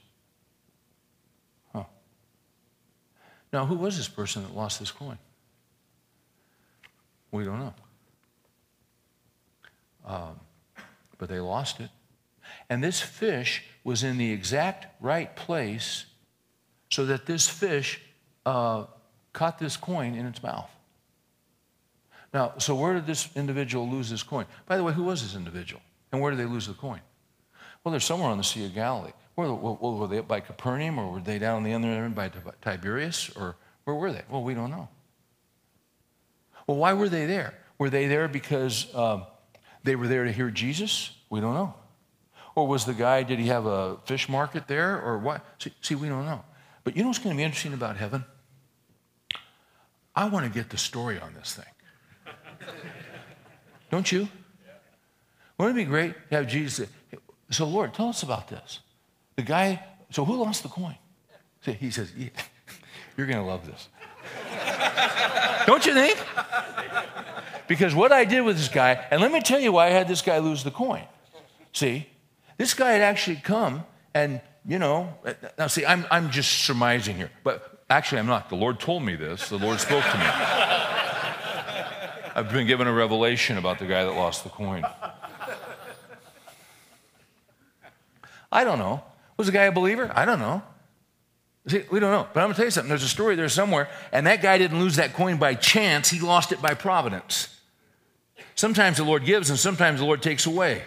Now, who was this person that lost this coin? We don't know. Um, but they lost it. And this fish was in the exact right place so that this fish uh, caught this coin in its mouth. Now, so where did this individual lose this coin? By the way, who was this individual? And where did they lose the coin? Well, they're somewhere on the Sea of Galilee. Were they up by Capernaum or were they down the other end by Tiberias or where were they? Well, we don't know. Well, why were they there? Were they there because um, they were there to hear Jesus? We don't know. Or was the guy, did he have a fish market there or what? See, see we don't know. But you know what's going to be interesting about heaven? I want to get the story on this thing. don't you? Wouldn't it be great to have Jesus say, So, Lord, tell us about this. The guy, so who lost the coin? He says, yeah, You're going to love this. Don't you think? Because what I did with this guy, and let me tell you why I had this guy lose the coin. See, this guy had actually come and, you know, now see, I'm, I'm just surmising here, but actually I'm not. The Lord told me this, the Lord spoke to me. I've been given a revelation about the guy that lost the coin. I don't know. Was the guy a believer? I don't know. See, we don't know. But I'm going to tell you something. There's a story there somewhere, and that guy didn't lose that coin by chance, he lost it by providence. Sometimes the Lord gives, and sometimes the Lord takes away.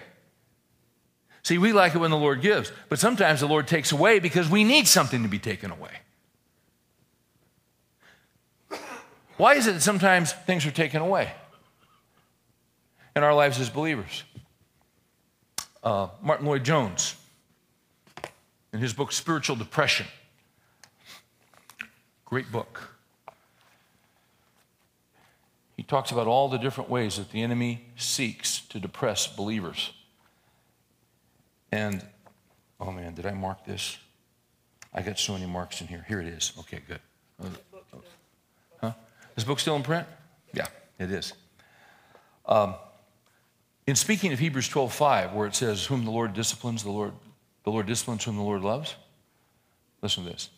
See, we like it when the Lord gives, but sometimes the Lord takes away because we need something to be taken away. Why is it that sometimes things are taken away in our lives as believers? Uh, Martyn Lloyd-Jones in his book, Spiritual Depression. Great book. He talks about all the different ways that the enemy seeks to depress believers. And, oh man, did I mark this? I got so many marks in here. Here it is. Okay, good. Uh, huh? This book still in print? Yeah, it is. Um, in speaking of Hebrews 12:5, where it says, "Whom the Lord disciplines, the Lord the Lord disciplines whom the Lord loves. Listen to this.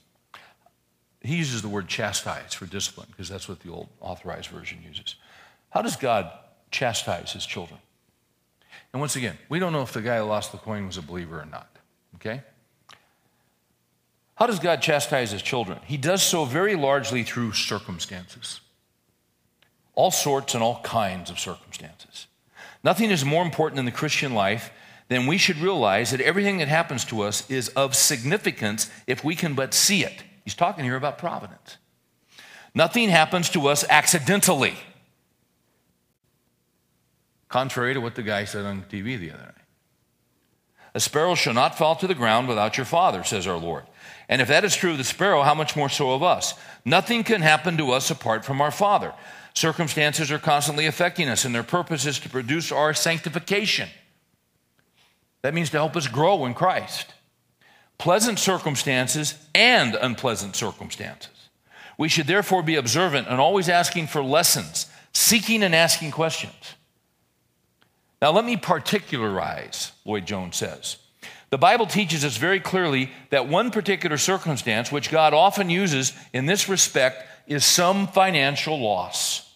He uses the word chastise for discipline because that's what the old authorized version uses. How does God chastise his children? And once again, we don't know if the guy who lost the coin was a believer or not. Okay? How does God chastise his children? He does so very largely through circumstances. All sorts and all kinds of circumstances. Nothing is more important in the Christian life than we should realize that everything that happens to us is of significance if we can but see it. He's talking here about providence. Nothing happens to us accidentally, contrary to what the guy said on TV the other night. A sparrow shall not fall to the ground without your father, says our Lord. And if that is true of the sparrow, how much more so of us? Nothing can happen to us apart from our Father. Circumstances are constantly affecting us, and their purpose is to produce our sanctification. That means to help us grow in Christ. Pleasant circumstances and unpleasant circumstances. We should therefore be observant and always asking for lessons, seeking and asking questions. Now, let me particularize, Lloyd Jones says. The Bible teaches us very clearly that one particular circumstance, which God often uses in this respect, is some financial loss.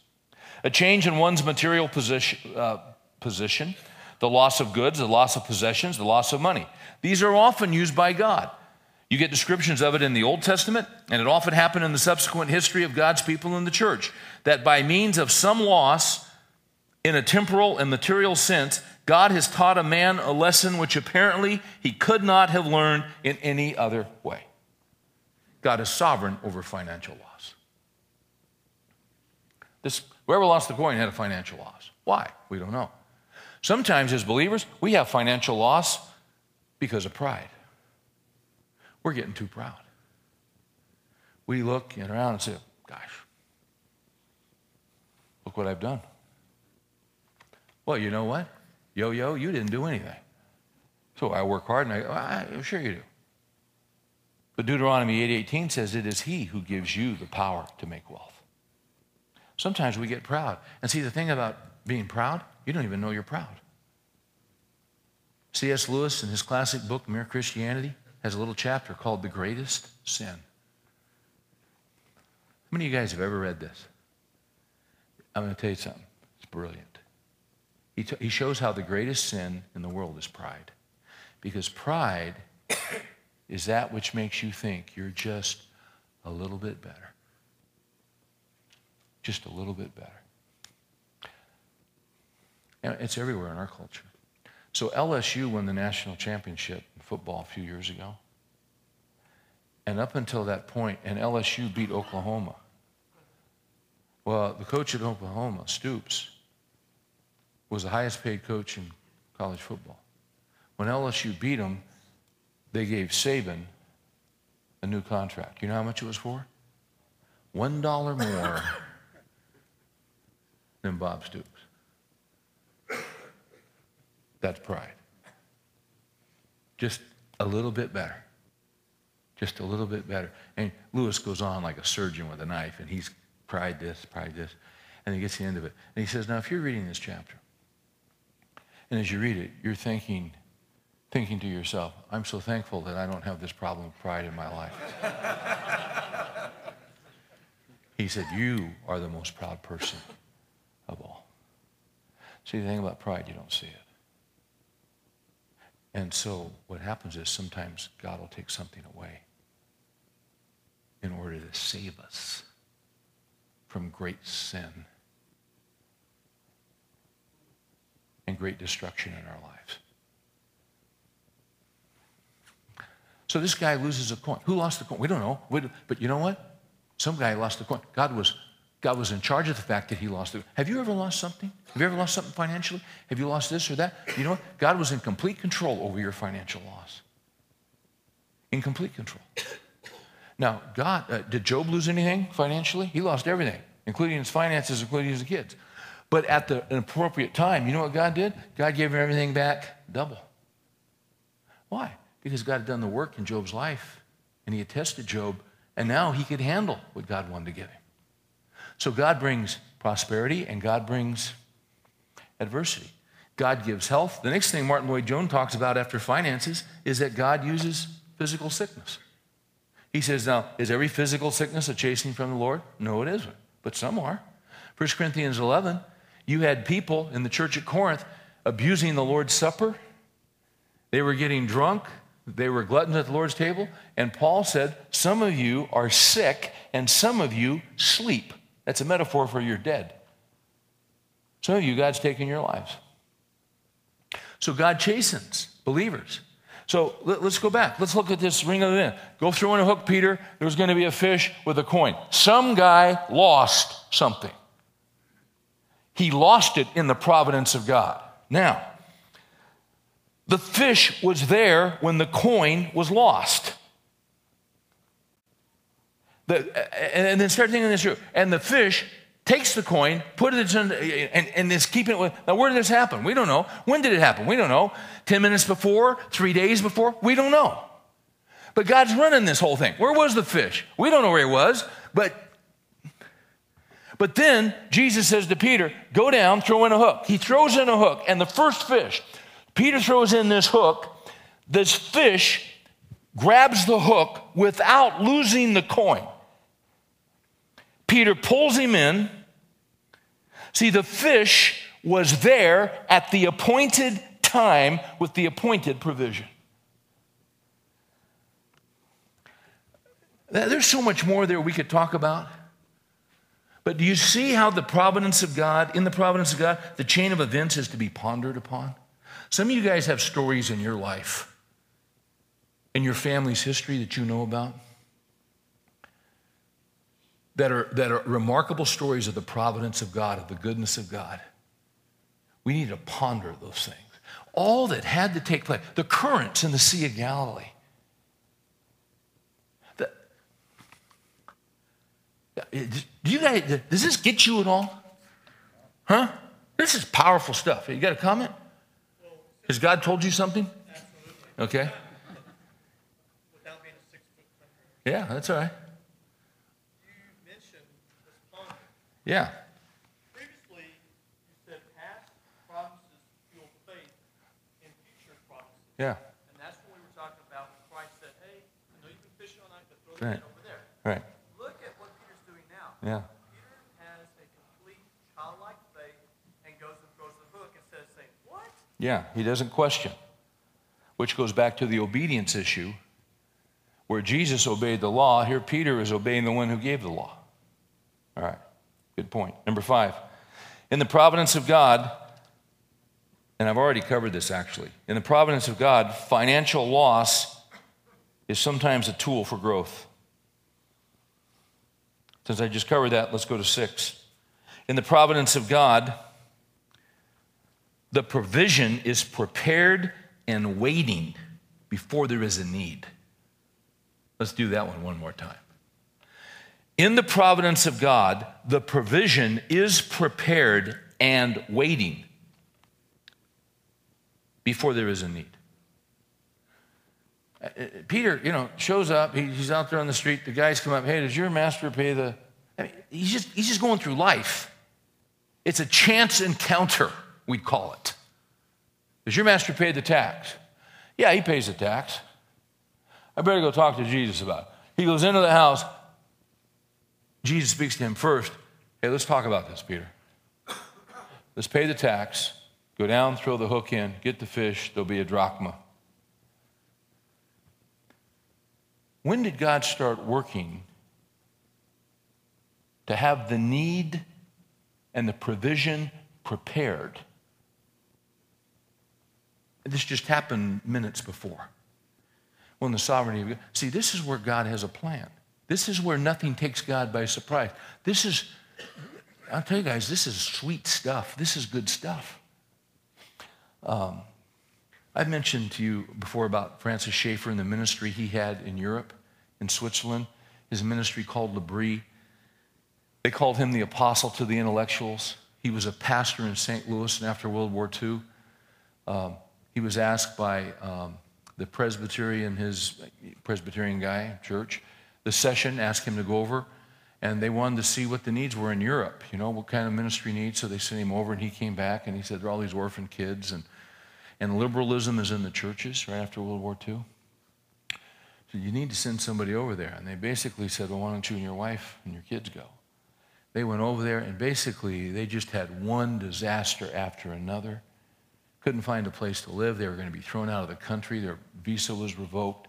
A change in one's material position, uh, position, the loss of goods, the loss of possessions, the loss of money. These are often used by God. You get descriptions of it in the Old Testament, and it often happened in the subsequent history of God's people in the church, that by means of some loss in a temporal and material sense, God has taught a man a lesson which apparently he could not have learned in any other way. God is sovereign over financial loss. This, whoever lost the coin had a financial loss. Why? We don't know. Sometimes, as believers, we have financial loss because of pride. We're getting too proud. We look around and say, Gosh, look what I've done. Well, you know what? Yo, yo, you didn't do anything. So I work hard and I go, ah, sure you do. But Deuteronomy 8:18 says it is he who gives you the power to make wealth. Sometimes we get proud. And see the thing about being proud, you don't even know you're proud. C.S. Lewis in his classic book Mere Christianity has a little chapter called The Greatest Sin. How many of you guys have ever read this? I'm going to tell you something. It's brilliant. He, t- he shows how the greatest sin in the world is pride. Because pride is that which makes you think you're just a little bit better. Just a little bit better. And it's everywhere in our culture. So LSU won the national championship in football a few years ago. And up until that point, and LSU beat Oklahoma. Well, the coach at Oklahoma, Stoops, was the highest paid coach in college football. When LSU beat them, they gave Saban a new contract. You know how much it was for? One dollar more than Bob Stoops. That's pride. Just a little bit better. Just a little bit better. And Lewis goes on like a surgeon with a knife, and he's pride this, pride this. And he gets the end of it. And he says, Now, if you're reading this chapter, and as you read it, you're thinking, thinking to yourself, I'm so thankful that I don't have this problem of pride in my life. he said, You are the most proud person of all. See, the thing about pride, you don't see it. And so what happens is sometimes God will take something away in order to save us from great sin and great destruction in our lives. So this guy loses a coin. Who lost the coin? We don't know. But you know what? Some guy lost the coin. God was, God was in charge of the fact that he lost it. Have you ever lost something? Have you ever lost something financially? Have you lost this or that? You know what? God was in complete control over your financial loss. In complete control. Now, God, uh, did Job lose anything financially? He lost everything, including his finances, including his kids. But at the appropriate time, you know what God did? God gave him everything back double. Why? Because God had done the work in Job's life and he had tested Job, and now he could handle what God wanted to give him. So God brings prosperity and God brings adversity. God gives health. The next thing Martyn Lloyd-Jones talks about after finances is that God uses physical sickness. He says, Now, is every physical sickness a chastening from the Lord? No, it isn't, but some are. 1 Corinthians 11 you had people in the church at Corinth abusing the Lord's Supper. They were getting drunk. They were gluttons at the Lord's table. And Paul said, Some of you are sick and some of you sleep. That's a metaphor for you're dead. Some of you, God's taken your lives. So God chastens believers. So let, us go back. Let's look at this ring of the wind. Go throw in a hook, Peter. There's going to be a fish with a coin. Some guy lost something. He lost it in the providence of God. Now, the fish was there when the coin was lost. The, and then start thinking this through. And the fish takes the coin, put it in, and, and is keeping it with. Now, where did this happen? We don't know. When did it happen? We don't know. 10 minutes before? Three days before? We don't know. But God's running this whole thing. Where was the fish? We don't know where he was, but but then Jesus says to Peter, Go down, throw in a hook. He throws in a hook, and the first fish, Peter throws in this hook. This fish grabs the hook without losing the coin. Peter pulls him in. See, the fish was there at the appointed time with the appointed provision. There's so much more there we could talk about. But do you see how the providence of God, in the providence of God, the chain of events is to be pondered upon? Some of you guys have stories in your life, in your family's history that you know about that are, that are remarkable stories of the providence of God, of the goodness of God. We need to ponder those things. All that had to take place, the currents in the Sea of Galilee. The, do you guys, does this get you at all? Huh? This is powerful stuff. You got a comment? Has God told you something? Okay. Yeah, that's all right. Yeah. Previously, you said past promises fuel faith and future promises. Yeah. And that's what we were talking about when Christ said, hey, I know you've been fishing all night, but throw right. net over there. Right. Look at what Peter's doing now. Yeah. Peter has a complete childlike faith and goes and throws the hook instead of saying, what? Yeah, he doesn't question. Which goes back to the obedience issue where Jesus obeyed the law. Here, Peter is obeying the one who gave the law. Point. Number five, in the providence of God, and I've already covered this actually, in the providence of God, financial loss is sometimes a tool for growth. Since I just covered that, let's go to six. In the providence of God, the provision is prepared and waiting before there is a need. Let's do that one one more time. In the providence of God, the provision is prepared and waiting before there is a need. Uh, uh, Peter, you know, shows up. He's out there on the street. The guys come up. Hey, does your master pay the? I mean, he's just he's just going through life. It's a chance encounter, we'd call it. Does your master pay the tax? Yeah, he pays the tax. I better go talk to Jesus about it. He goes into the house. Jesus speaks to him first. Hey, let's talk about this, Peter. Let's pay the tax, go down, throw the hook in, get the fish, there'll be a drachma. When did God start working to have the need and the provision prepared? This just happened minutes before. When the sovereignty of God. See, this is where God has a plan. This is where nothing takes God by surprise. This is, I'll tell you guys, this is sweet stuff. This is good stuff. Um, I've mentioned to you before about Francis Schaeffer and the ministry he had in Europe, in Switzerland, his ministry called L'Abri. They called him the apostle to the intellectuals. He was a pastor in St. Louis, and after World War II, um, he was asked by um, the Presbyterian, his Presbyterian guy, church, the session, asked him to go over, and they wanted to see what the needs were in Europe, you know, what kind of ministry needs. So they sent him over, and he came back, and he said, there are all these orphan kids, and, and liberalism is in the churches right after World War II. So you need to send somebody over there. And they basically said, well, why don't you and your wife and your kids go? They went over there, and basically they just had one disaster after another. couldn't find a place to live. They were going to be thrown out of the country. Their visa was revoked.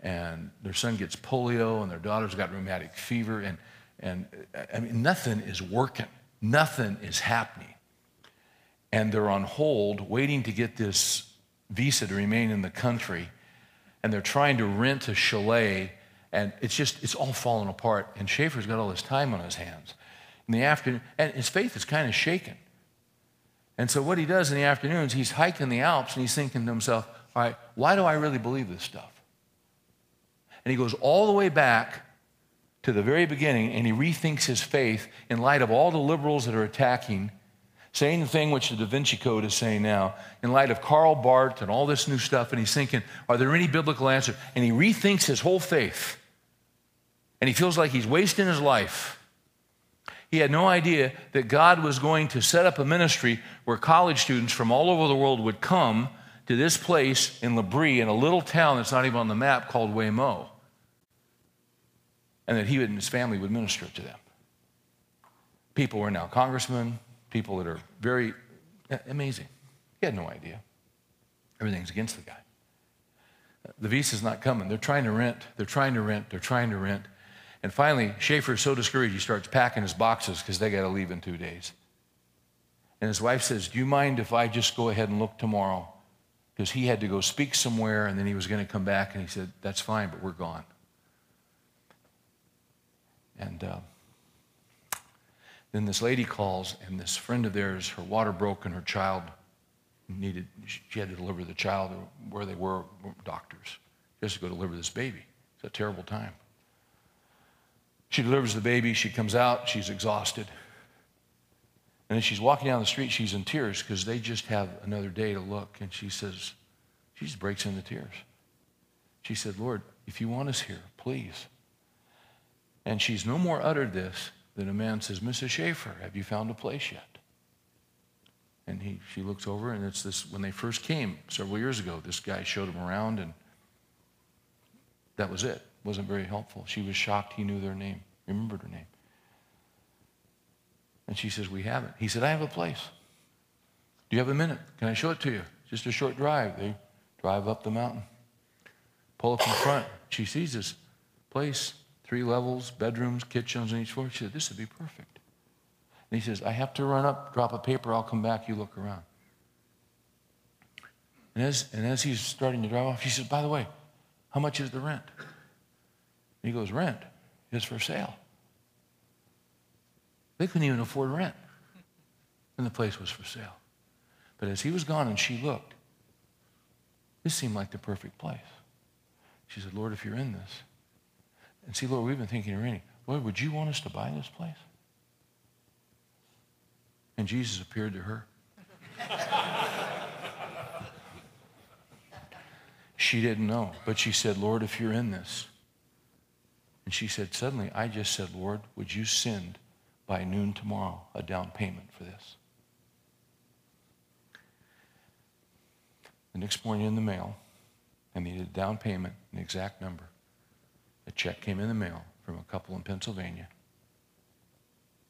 And their son gets polio, and their daughter's got rheumatic fever. And, and I mean, nothing is working, nothing is happening. And they're on hold, waiting to get this visa to remain in the country. And they're trying to rent a chalet, and it's just, it's all falling apart. And Schaeffer's got all this time on his hands. In the afternoon, and his faith is kind of shaken. And so, what he does in the afternoons, he's hiking the Alps and he's thinking to himself, all right, why do I really believe this stuff? And he goes all the way back to the very beginning and he rethinks his faith in light of all the liberals that are attacking, saying the thing which the Da Vinci Code is saying now, in light of Karl Barth and all this new stuff. And he's thinking, are there any biblical answers? And he rethinks his whole faith. And he feels like he's wasting his life. He had no idea that God was going to set up a ministry where college students from all over the world would come to this place in L'Abri, in a little town that's not even on the map called Huémoz, and that he and his family would minister to them. People were now congressmen, people that are very amazing. He had no idea. Everything's against the guy. The visa's not coming. They're trying to rent, they're trying to rent, they're trying to rent. And finally, Schaeffer is so discouraged, he starts packing his boxes because they got to leave in two days. And his wife says, Do you mind if I just go ahead and look tomorrow? Because he had to go speak somewhere and then he was going to come back. And he said, That's fine, but we're gone. And uh, then this lady calls, and this friend of theirs, her water broke, and her child needed, she had to deliver the child where they were, doctors. Has to go deliver this baby. It's a terrible time. She delivers the baby. She comes out. She's exhausted. And then she's walking down the street. She's in tears because they just have another day to look. And she says, she just breaks into tears. She said, Lord, if you want us here, please. And she's no more uttered this than a man says, Mrs. Schaeffer, have you found a place yet? And he, she looks over, and it's this when they first came several years ago, this guy showed them around, and that was it wasn't very helpful. She was shocked he knew their name, remembered her name. And she says, We haven't. He said, I have a place. Do you have a minute? Can I show it to you? Just a short drive. They drive up the mountain, pull up in front. She sees this place, three levels, bedrooms, kitchens on each floor. She said, This would be perfect. And he says, I have to run up, drop a paper, I'll come back, you look around. And as, and as he's starting to drive off, she says, By the way, how much is the rent? He goes, Rent is for sale. They couldn't even afford rent. And the place was for sale. But as he was gone and she looked, this seemed like the perfect place. She said, Lord, if you're in this, and see, Lord, we've been thinking of renting. Lord, would you want us to buy this place? And Jesus appeared to her. she didn't know, but she said, Lord, if you're in this, and she said, Suddenly, I just said, Lord, would you send by noon tomorrow a down payment for this? The next morning in the mail, I needed a down payment, an exact number. A check came in the mail from a couple in Pennsylvania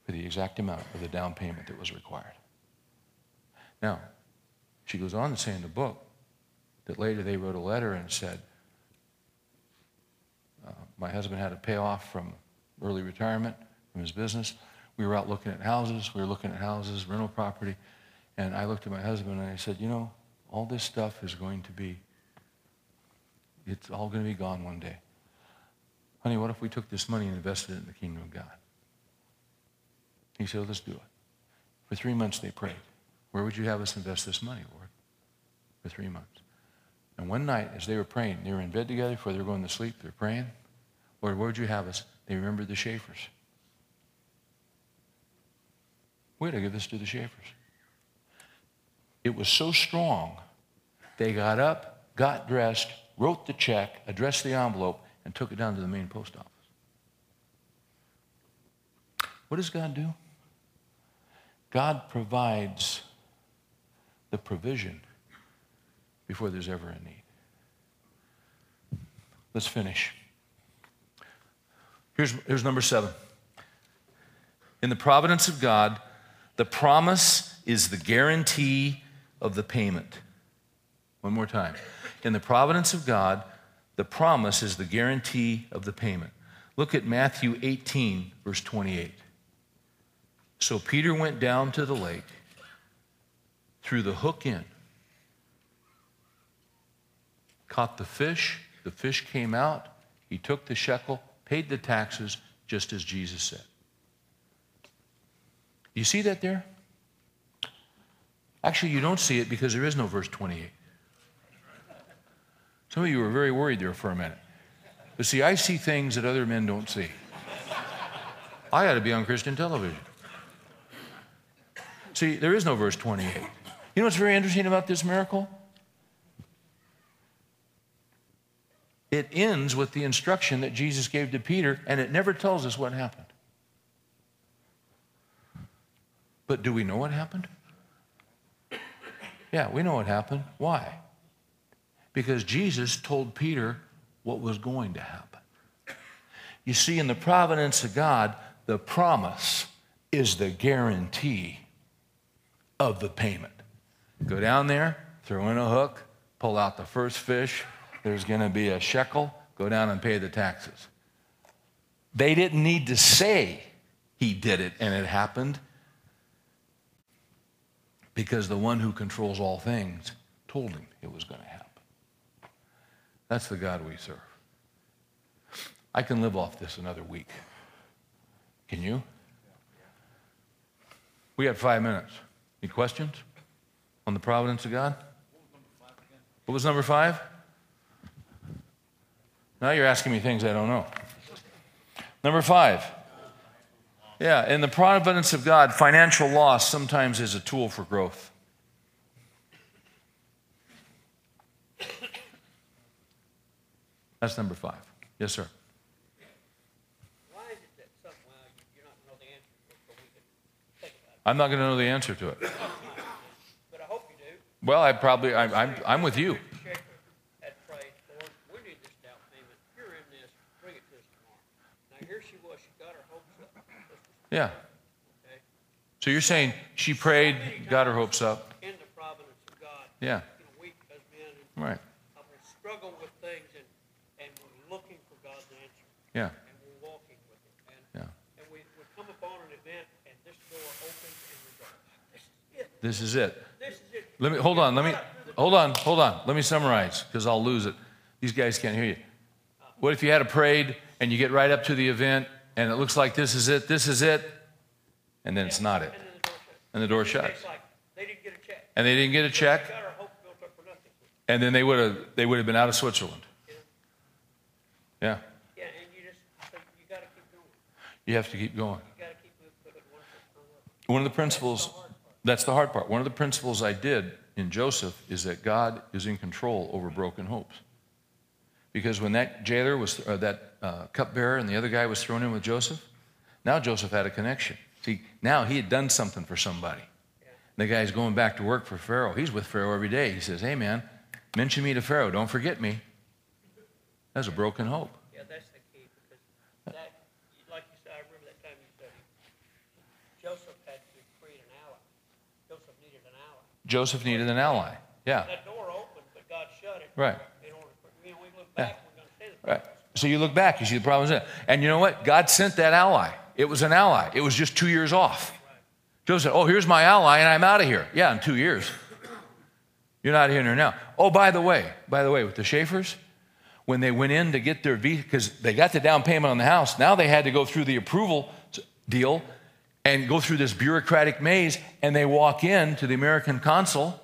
for the exact amount of the down payment that was required. Now, she goes on to say in the book that later they wrote a letter and said, uh, my husband had to pay off from early retirement from his business. We were out looking at houses. We were looking at houses, rental property. And I looked at my husband and I said, you know, all this stuff is going to be, it's all going to be gone one day. Honey, what if we took this money and invested it in the kingdom of God? He said, let's do it. For three months they prayed. Where would you have us invest this money, Lord? For three months. And one night, as they were praying, they were in bed together before they were going to sleep. They're praying. Lord, where would you have us? They remembered the Schaeffers. We had to give this to the Schaeffers. It was so strong, they got up, got dressed, wrote the check, addressed the envelope, and took it down to the main post office. What does God do? God provides the provision before there's ever a need. Let's finish. Here's, here's number seven. In the providence of God, the promise is the guarantee of the payment. One more time. In the providence of God, the promise is the guarantee of the payment. Look at Matthew 18, verse 28. So Peter went down to the lake, threw the hook in, caught the fish, the fish came out, he took the shekel, paid the taxes, just as Jesus said. You see that there? Actually, you don't see it because there is no verse 28. Some of you were very worried there for a minute. But see, I see things that other men don't see. I got to be on Christian television. See, there is no verse 28. You know what's very interesting about this miracle? It ends with the instruction that Jesus gave to Peter, and it never tells us what happened. But do we know what happened? Yeah, we know what happened. Why? Because Jesus told Peter what was going to happen. You see, in the providence of God, the promise is the guarantee of the payment. Go down there, throw in a hook, pull out the first fish, there's going to be a shekel, go down and pay the taxes. They didn't need to say he did it and it happened because the one who controls all things told him it was going to happen. That's the God we serve. I can live off this another week. Can you? We got five minutes. Any questions on the providence of God? What was number five? Now you're asking me things I don't know. Number five. Yeah, in the providence of God, financial loss sometimes is a tool for growth. That's number five. Yes, sir. Why is it that some, well, you're not gonna know the answer, but we can think about it. I'm not going to know the answer to it. But I hope you do. Well, I probably, I, I'm, I'm with you. Schaeffer had prayed, Lord, we need this down payment. You're in this, bring it to us tomorrow. Now, here she was, she got her hopes up. Yeah. okay? So you're saying she prayed, got her hopes up. In the providence of God. Yeah. You know, we as men, Right. I will struggle with things and, and we're looking for God's answer. Yeah. And we're walking with Him. And, Yeah. and we, we come upon an event and this door opens and we go, this is it. This is it. This is it. Let me hold on. Let me hold on. Hold on. Let me summarize because I'll lose it. These guys can't hear you. Uh-huh. What if you had a parade and you get right up to the event and it looks like this is it, this is it, and then it's not it, And the door shuts. and the door shuts, It's like, they didn't get a check. and they didn't get a check, Got our hopes built up for nothing. and then they would have they would have been out of Switzerland. Yeah. Yeah, and you just, so you gotta keep going. You have to keep going. You gotta keep moving, put it one. One of the principles, that's the hard part. One of the principles I did in Joseph is that God is in control over broken hopes. Because when that jailer was, or that uh, cupbearer and the other guy was thrown in with Joseph, now Joseph had a connection. See, now he had done something for somebody. The guy's going back to work for Pharaoh. He's with Pharaoh every day. He says, Hey, man, mention me to Pharaoh. Don't forget me. That's a broken hope. Yeah, that's the key, because that, like you said, I remember that time you said, Joseph had to create an ally. Joseph needed an ally. Joseph needed an ally. Yeah, That door opened, but God shut it. right. In order for, you know, we look back, we're gonna say that. Right. So you look back, you see the problems in it. And you know what? God sent that ally. It was an ally. It was just two years off. Joseph said, Oh, here's my ally, and I'm out of here. Yeah, in two years. You're not here now. Oh, by the way, by the way, with the Schaeffers, when they went in to get their visa, because they got the down payment on the house, now they had to go through the approval deal and go through this bureaucratic maze, and they walk in to the American consul,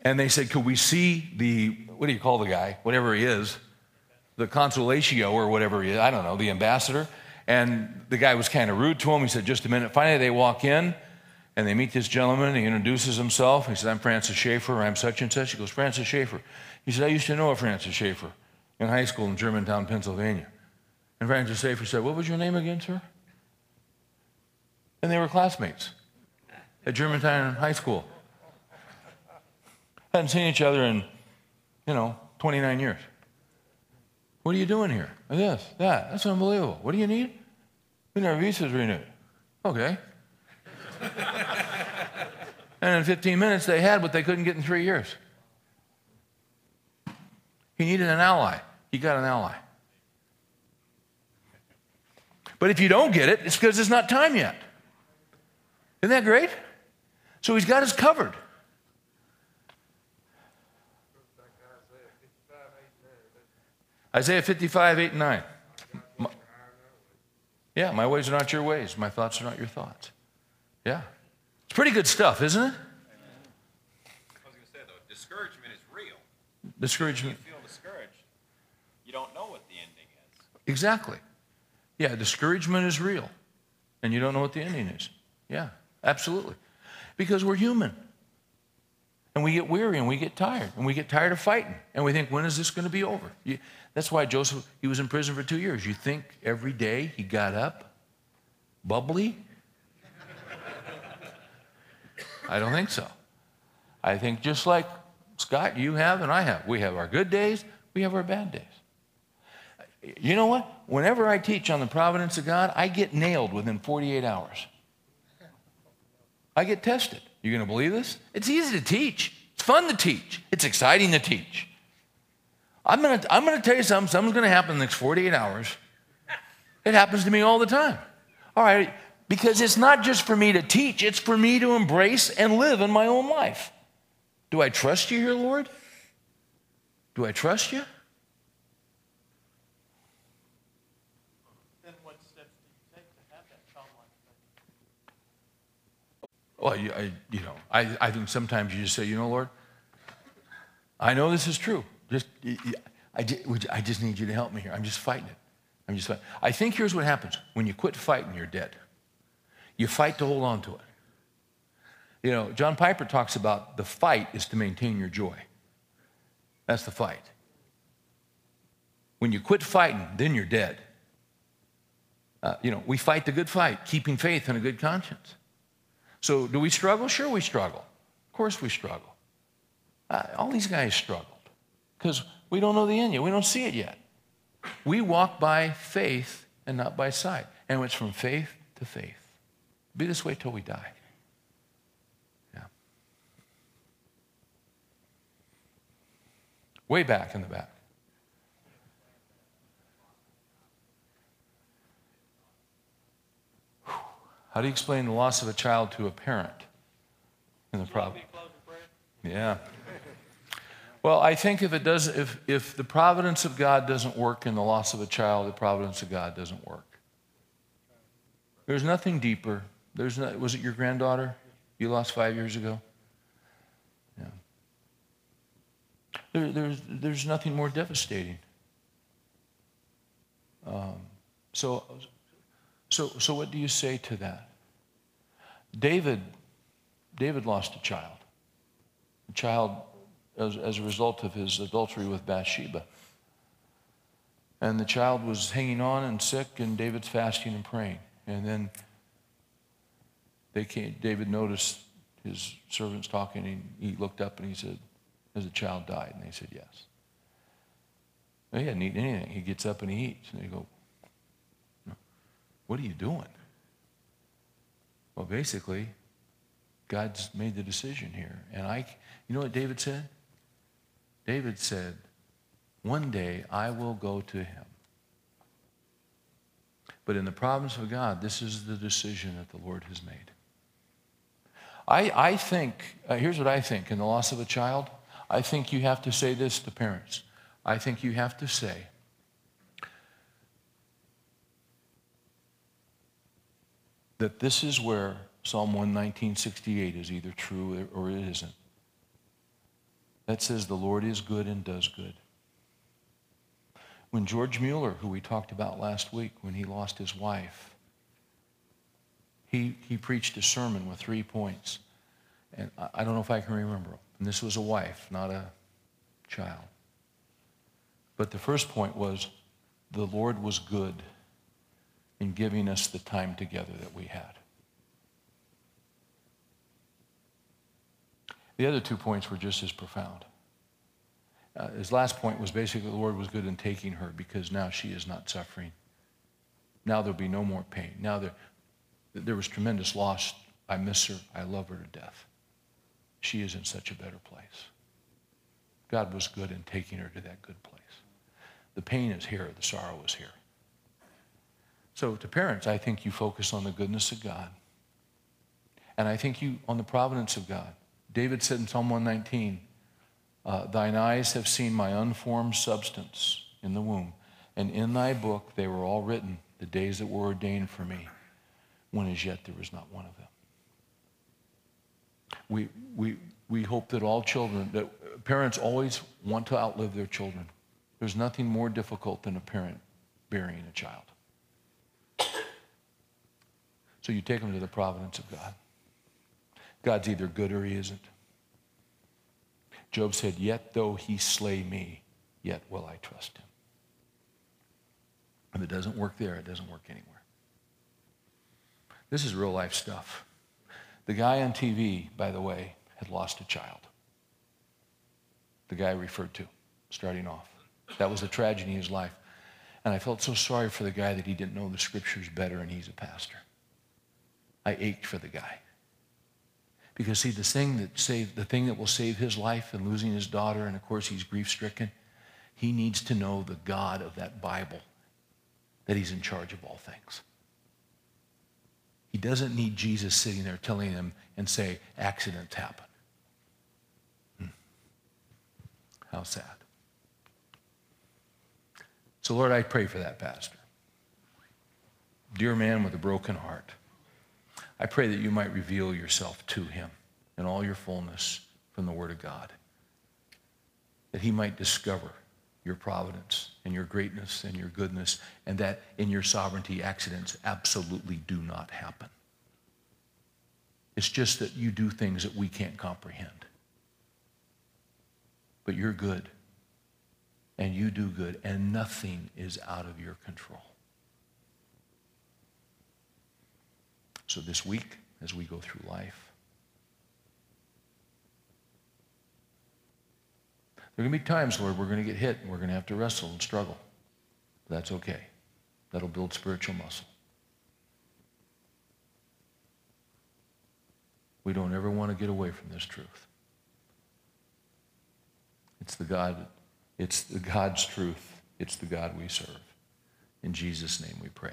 and they said, Could we see the, what do you call the guy? Whatever he is, the consulatio or whatever he is, I don't know, the ambassador. And the guy was kind of rude to him. He said, Just a minute. Finally, they walk in and they meet this gentleman. He introduces himself. He said, I'm Francis Schaeffer. I'm such and such. He goes, Francis Schaeffer. He said, I used to know a Francis Schaeffer in high school in Germantown, Pennsylvania. And Francis Schaeffer said, What was your name again, sir? And they were classmates at Germantown High School. Hadn't seen each other in, you know, 29 years. What are you doing here? This, that. That's unbelievable. What do you need? We need our visas renewed. Okay. And in 15 minutes, they had what they couldn't get in three years. He needed an ally. He got an ally. But if you don't get it, it's because it's not time yet. Isn't that great? So he's got us covered. Isaiah 55, 8 and 9. My- yeah, my ways are not your ways. My thoughts are not your thoughts. Yeah. It's pretty good stuff, isn't it? I was going to say, though, discouragement is real. Discouragement. If You feel discouraged, you don't know what the ending is. Exactly. Yeah, discouragement is real. And you don't know what the ending is. Yeah, absolutely. Because we're human. And we get weary and we get tired. And we get tired of fighting. And we think, when is this going to be over? You, that's why Joseph, he was in prison for two years. You think every day he got up bubbly? I don't think so. I think just like Scott, you have and I have, we have our good days, we have our bad days. You know what? Whenever I teach on the providence of God, I get nailed within 48 hours. I get tested. You going to believe this? It's easy to teach. It's fun to teach. It's exciting to teach. I'm going to, I'm going to tell you something. Something's going to happen in the next 48 hours. It happens to me all the time. All right, because it's not just for me to teach, it's for me to embrace and live in my own life. Do I trust you here, Lord? Do I trust you? Then what steps do you take to have that childlike faith? Well, you, I, you know, I, I think sometimes you just say, you know, Lord, I know this is true. Just, I, I just need you to help me here. I'm just fighting it. I'm just fighting. I think here's what happens when you quit fighting, you're dead. You fight to hold on to it. You know, John Piper talks about the fight is to maintain your joy. That's the fight. When you quit fighting, then you're dead. Uh, you know, we fight the good fight, keeping faith and a good conscience. So, do we struggle? Sure, we struggle. Of course, we struggle. Uh, all these guys struggled because we don't know the end yet. We don't see it yet. We walk by faith and not by sight. And it's from faith to faith. Be this way till we die. Yeah. Way back in the back. How do you explain the loss of a child to a parent in the problem? Be closing prayer? Yeah. Well, I think if it does, if if the providence of God doesn't work in the loss of a child, the providence of God doesn't work. There's nothing deeper. There's no, was it your granddaughter you lost five years ago? Yeah. There, there's there's nothing more devastating. Um, so so so what do you say to that? David David lost a child. A child as, as a result of his adultery with Bathsheba. And the child was hanging on and sick, and David's fasting and praying. And then they came, David noticed his servants talking, and he looked up and he said, Has the child died? And they said, Yes. He hadn't eaten anything. He gets up and he eats. And they go, What are you doing? Well, basically, God's made the decision here. And I, you know what David said? David said, One day I will go to him. But in the providence of God, this is the decision that the Lord has made. I, I think, uh, here's what I think in the loss of a child, I think you have to say this to parents. I think you have to say, that this is where Psalm 119.68 is either true or it isn't. That says the Lord is good and does good. When George Mueller, who we talked about last week, when he lost his wife, he, he preached a sermon with three points. And I, I don't know if I can remember them. And this was a wife, not a child. But the first point was the Lord was good in giving us the time together that we had. The other two points were just as profound. Uh, his last point was basically the Lord was good in taking her because now she is not suffering. Now there'll be no more pain. Now there, there was tremendous loss. I miss her. I love her to death. she is in such a better place. God was good in taking her to that good place. The pain is here, the sorrow is here. So, to parents, I think you focus on the goodness of God. And I think you on the providence of God. David said in Psalm 119, uh, Thine eyes have seen my unformed substance in the womb, and in thy book they were all written, the days that were ordained for me, when as yet there was not one of them. We, we, we hope that all children, that parents always want to outlive their children. There's nothing more difficult than a parent burying a child. So you take them to the providence of God. God's either good or he isn't. Job said, Yet though he slay me, yet will I trust him. If it doesn't work there, it doesn't work anywhere. This is real life stuff. The guy on TV, by the way, had lost a child. The guy I referred to, starting off. That was a tragedy in his life. And I felt so sorry for the guy that he didn't know the scriptures better and he's a pastor. I ached for the guy. Because see, the thing that saved, the thing that will save his life and losing his daughter, and of course he's grief stricken, he needs to know the God of that Bible, that he's in charge of all things. He doesn't need Jesus sitting there telling him and say, accidents happen. Hmm. How sad. So, Lord, I pray for that pastor. Dear man with a broken heart. I pray that you might reveal yourself to him in all your fullness from the Word of God. That he might discover your providence and your greatness and your goodness, and that in your sovereignty, accidents absolutely do not happen. It's just that you do things that we can't comprehend. But you're good, and you do good, and nothing is out of your control. So this week, as we go through life, there are going to be times, Lord, we're going to get hit and we're going to have to wrestle and struggle. That's okay. That'll build spiritual muscle. We don't ever want to get away from this truth. It's the God, it's the God's truth. It's the God we serve. In Jesus' name we pray.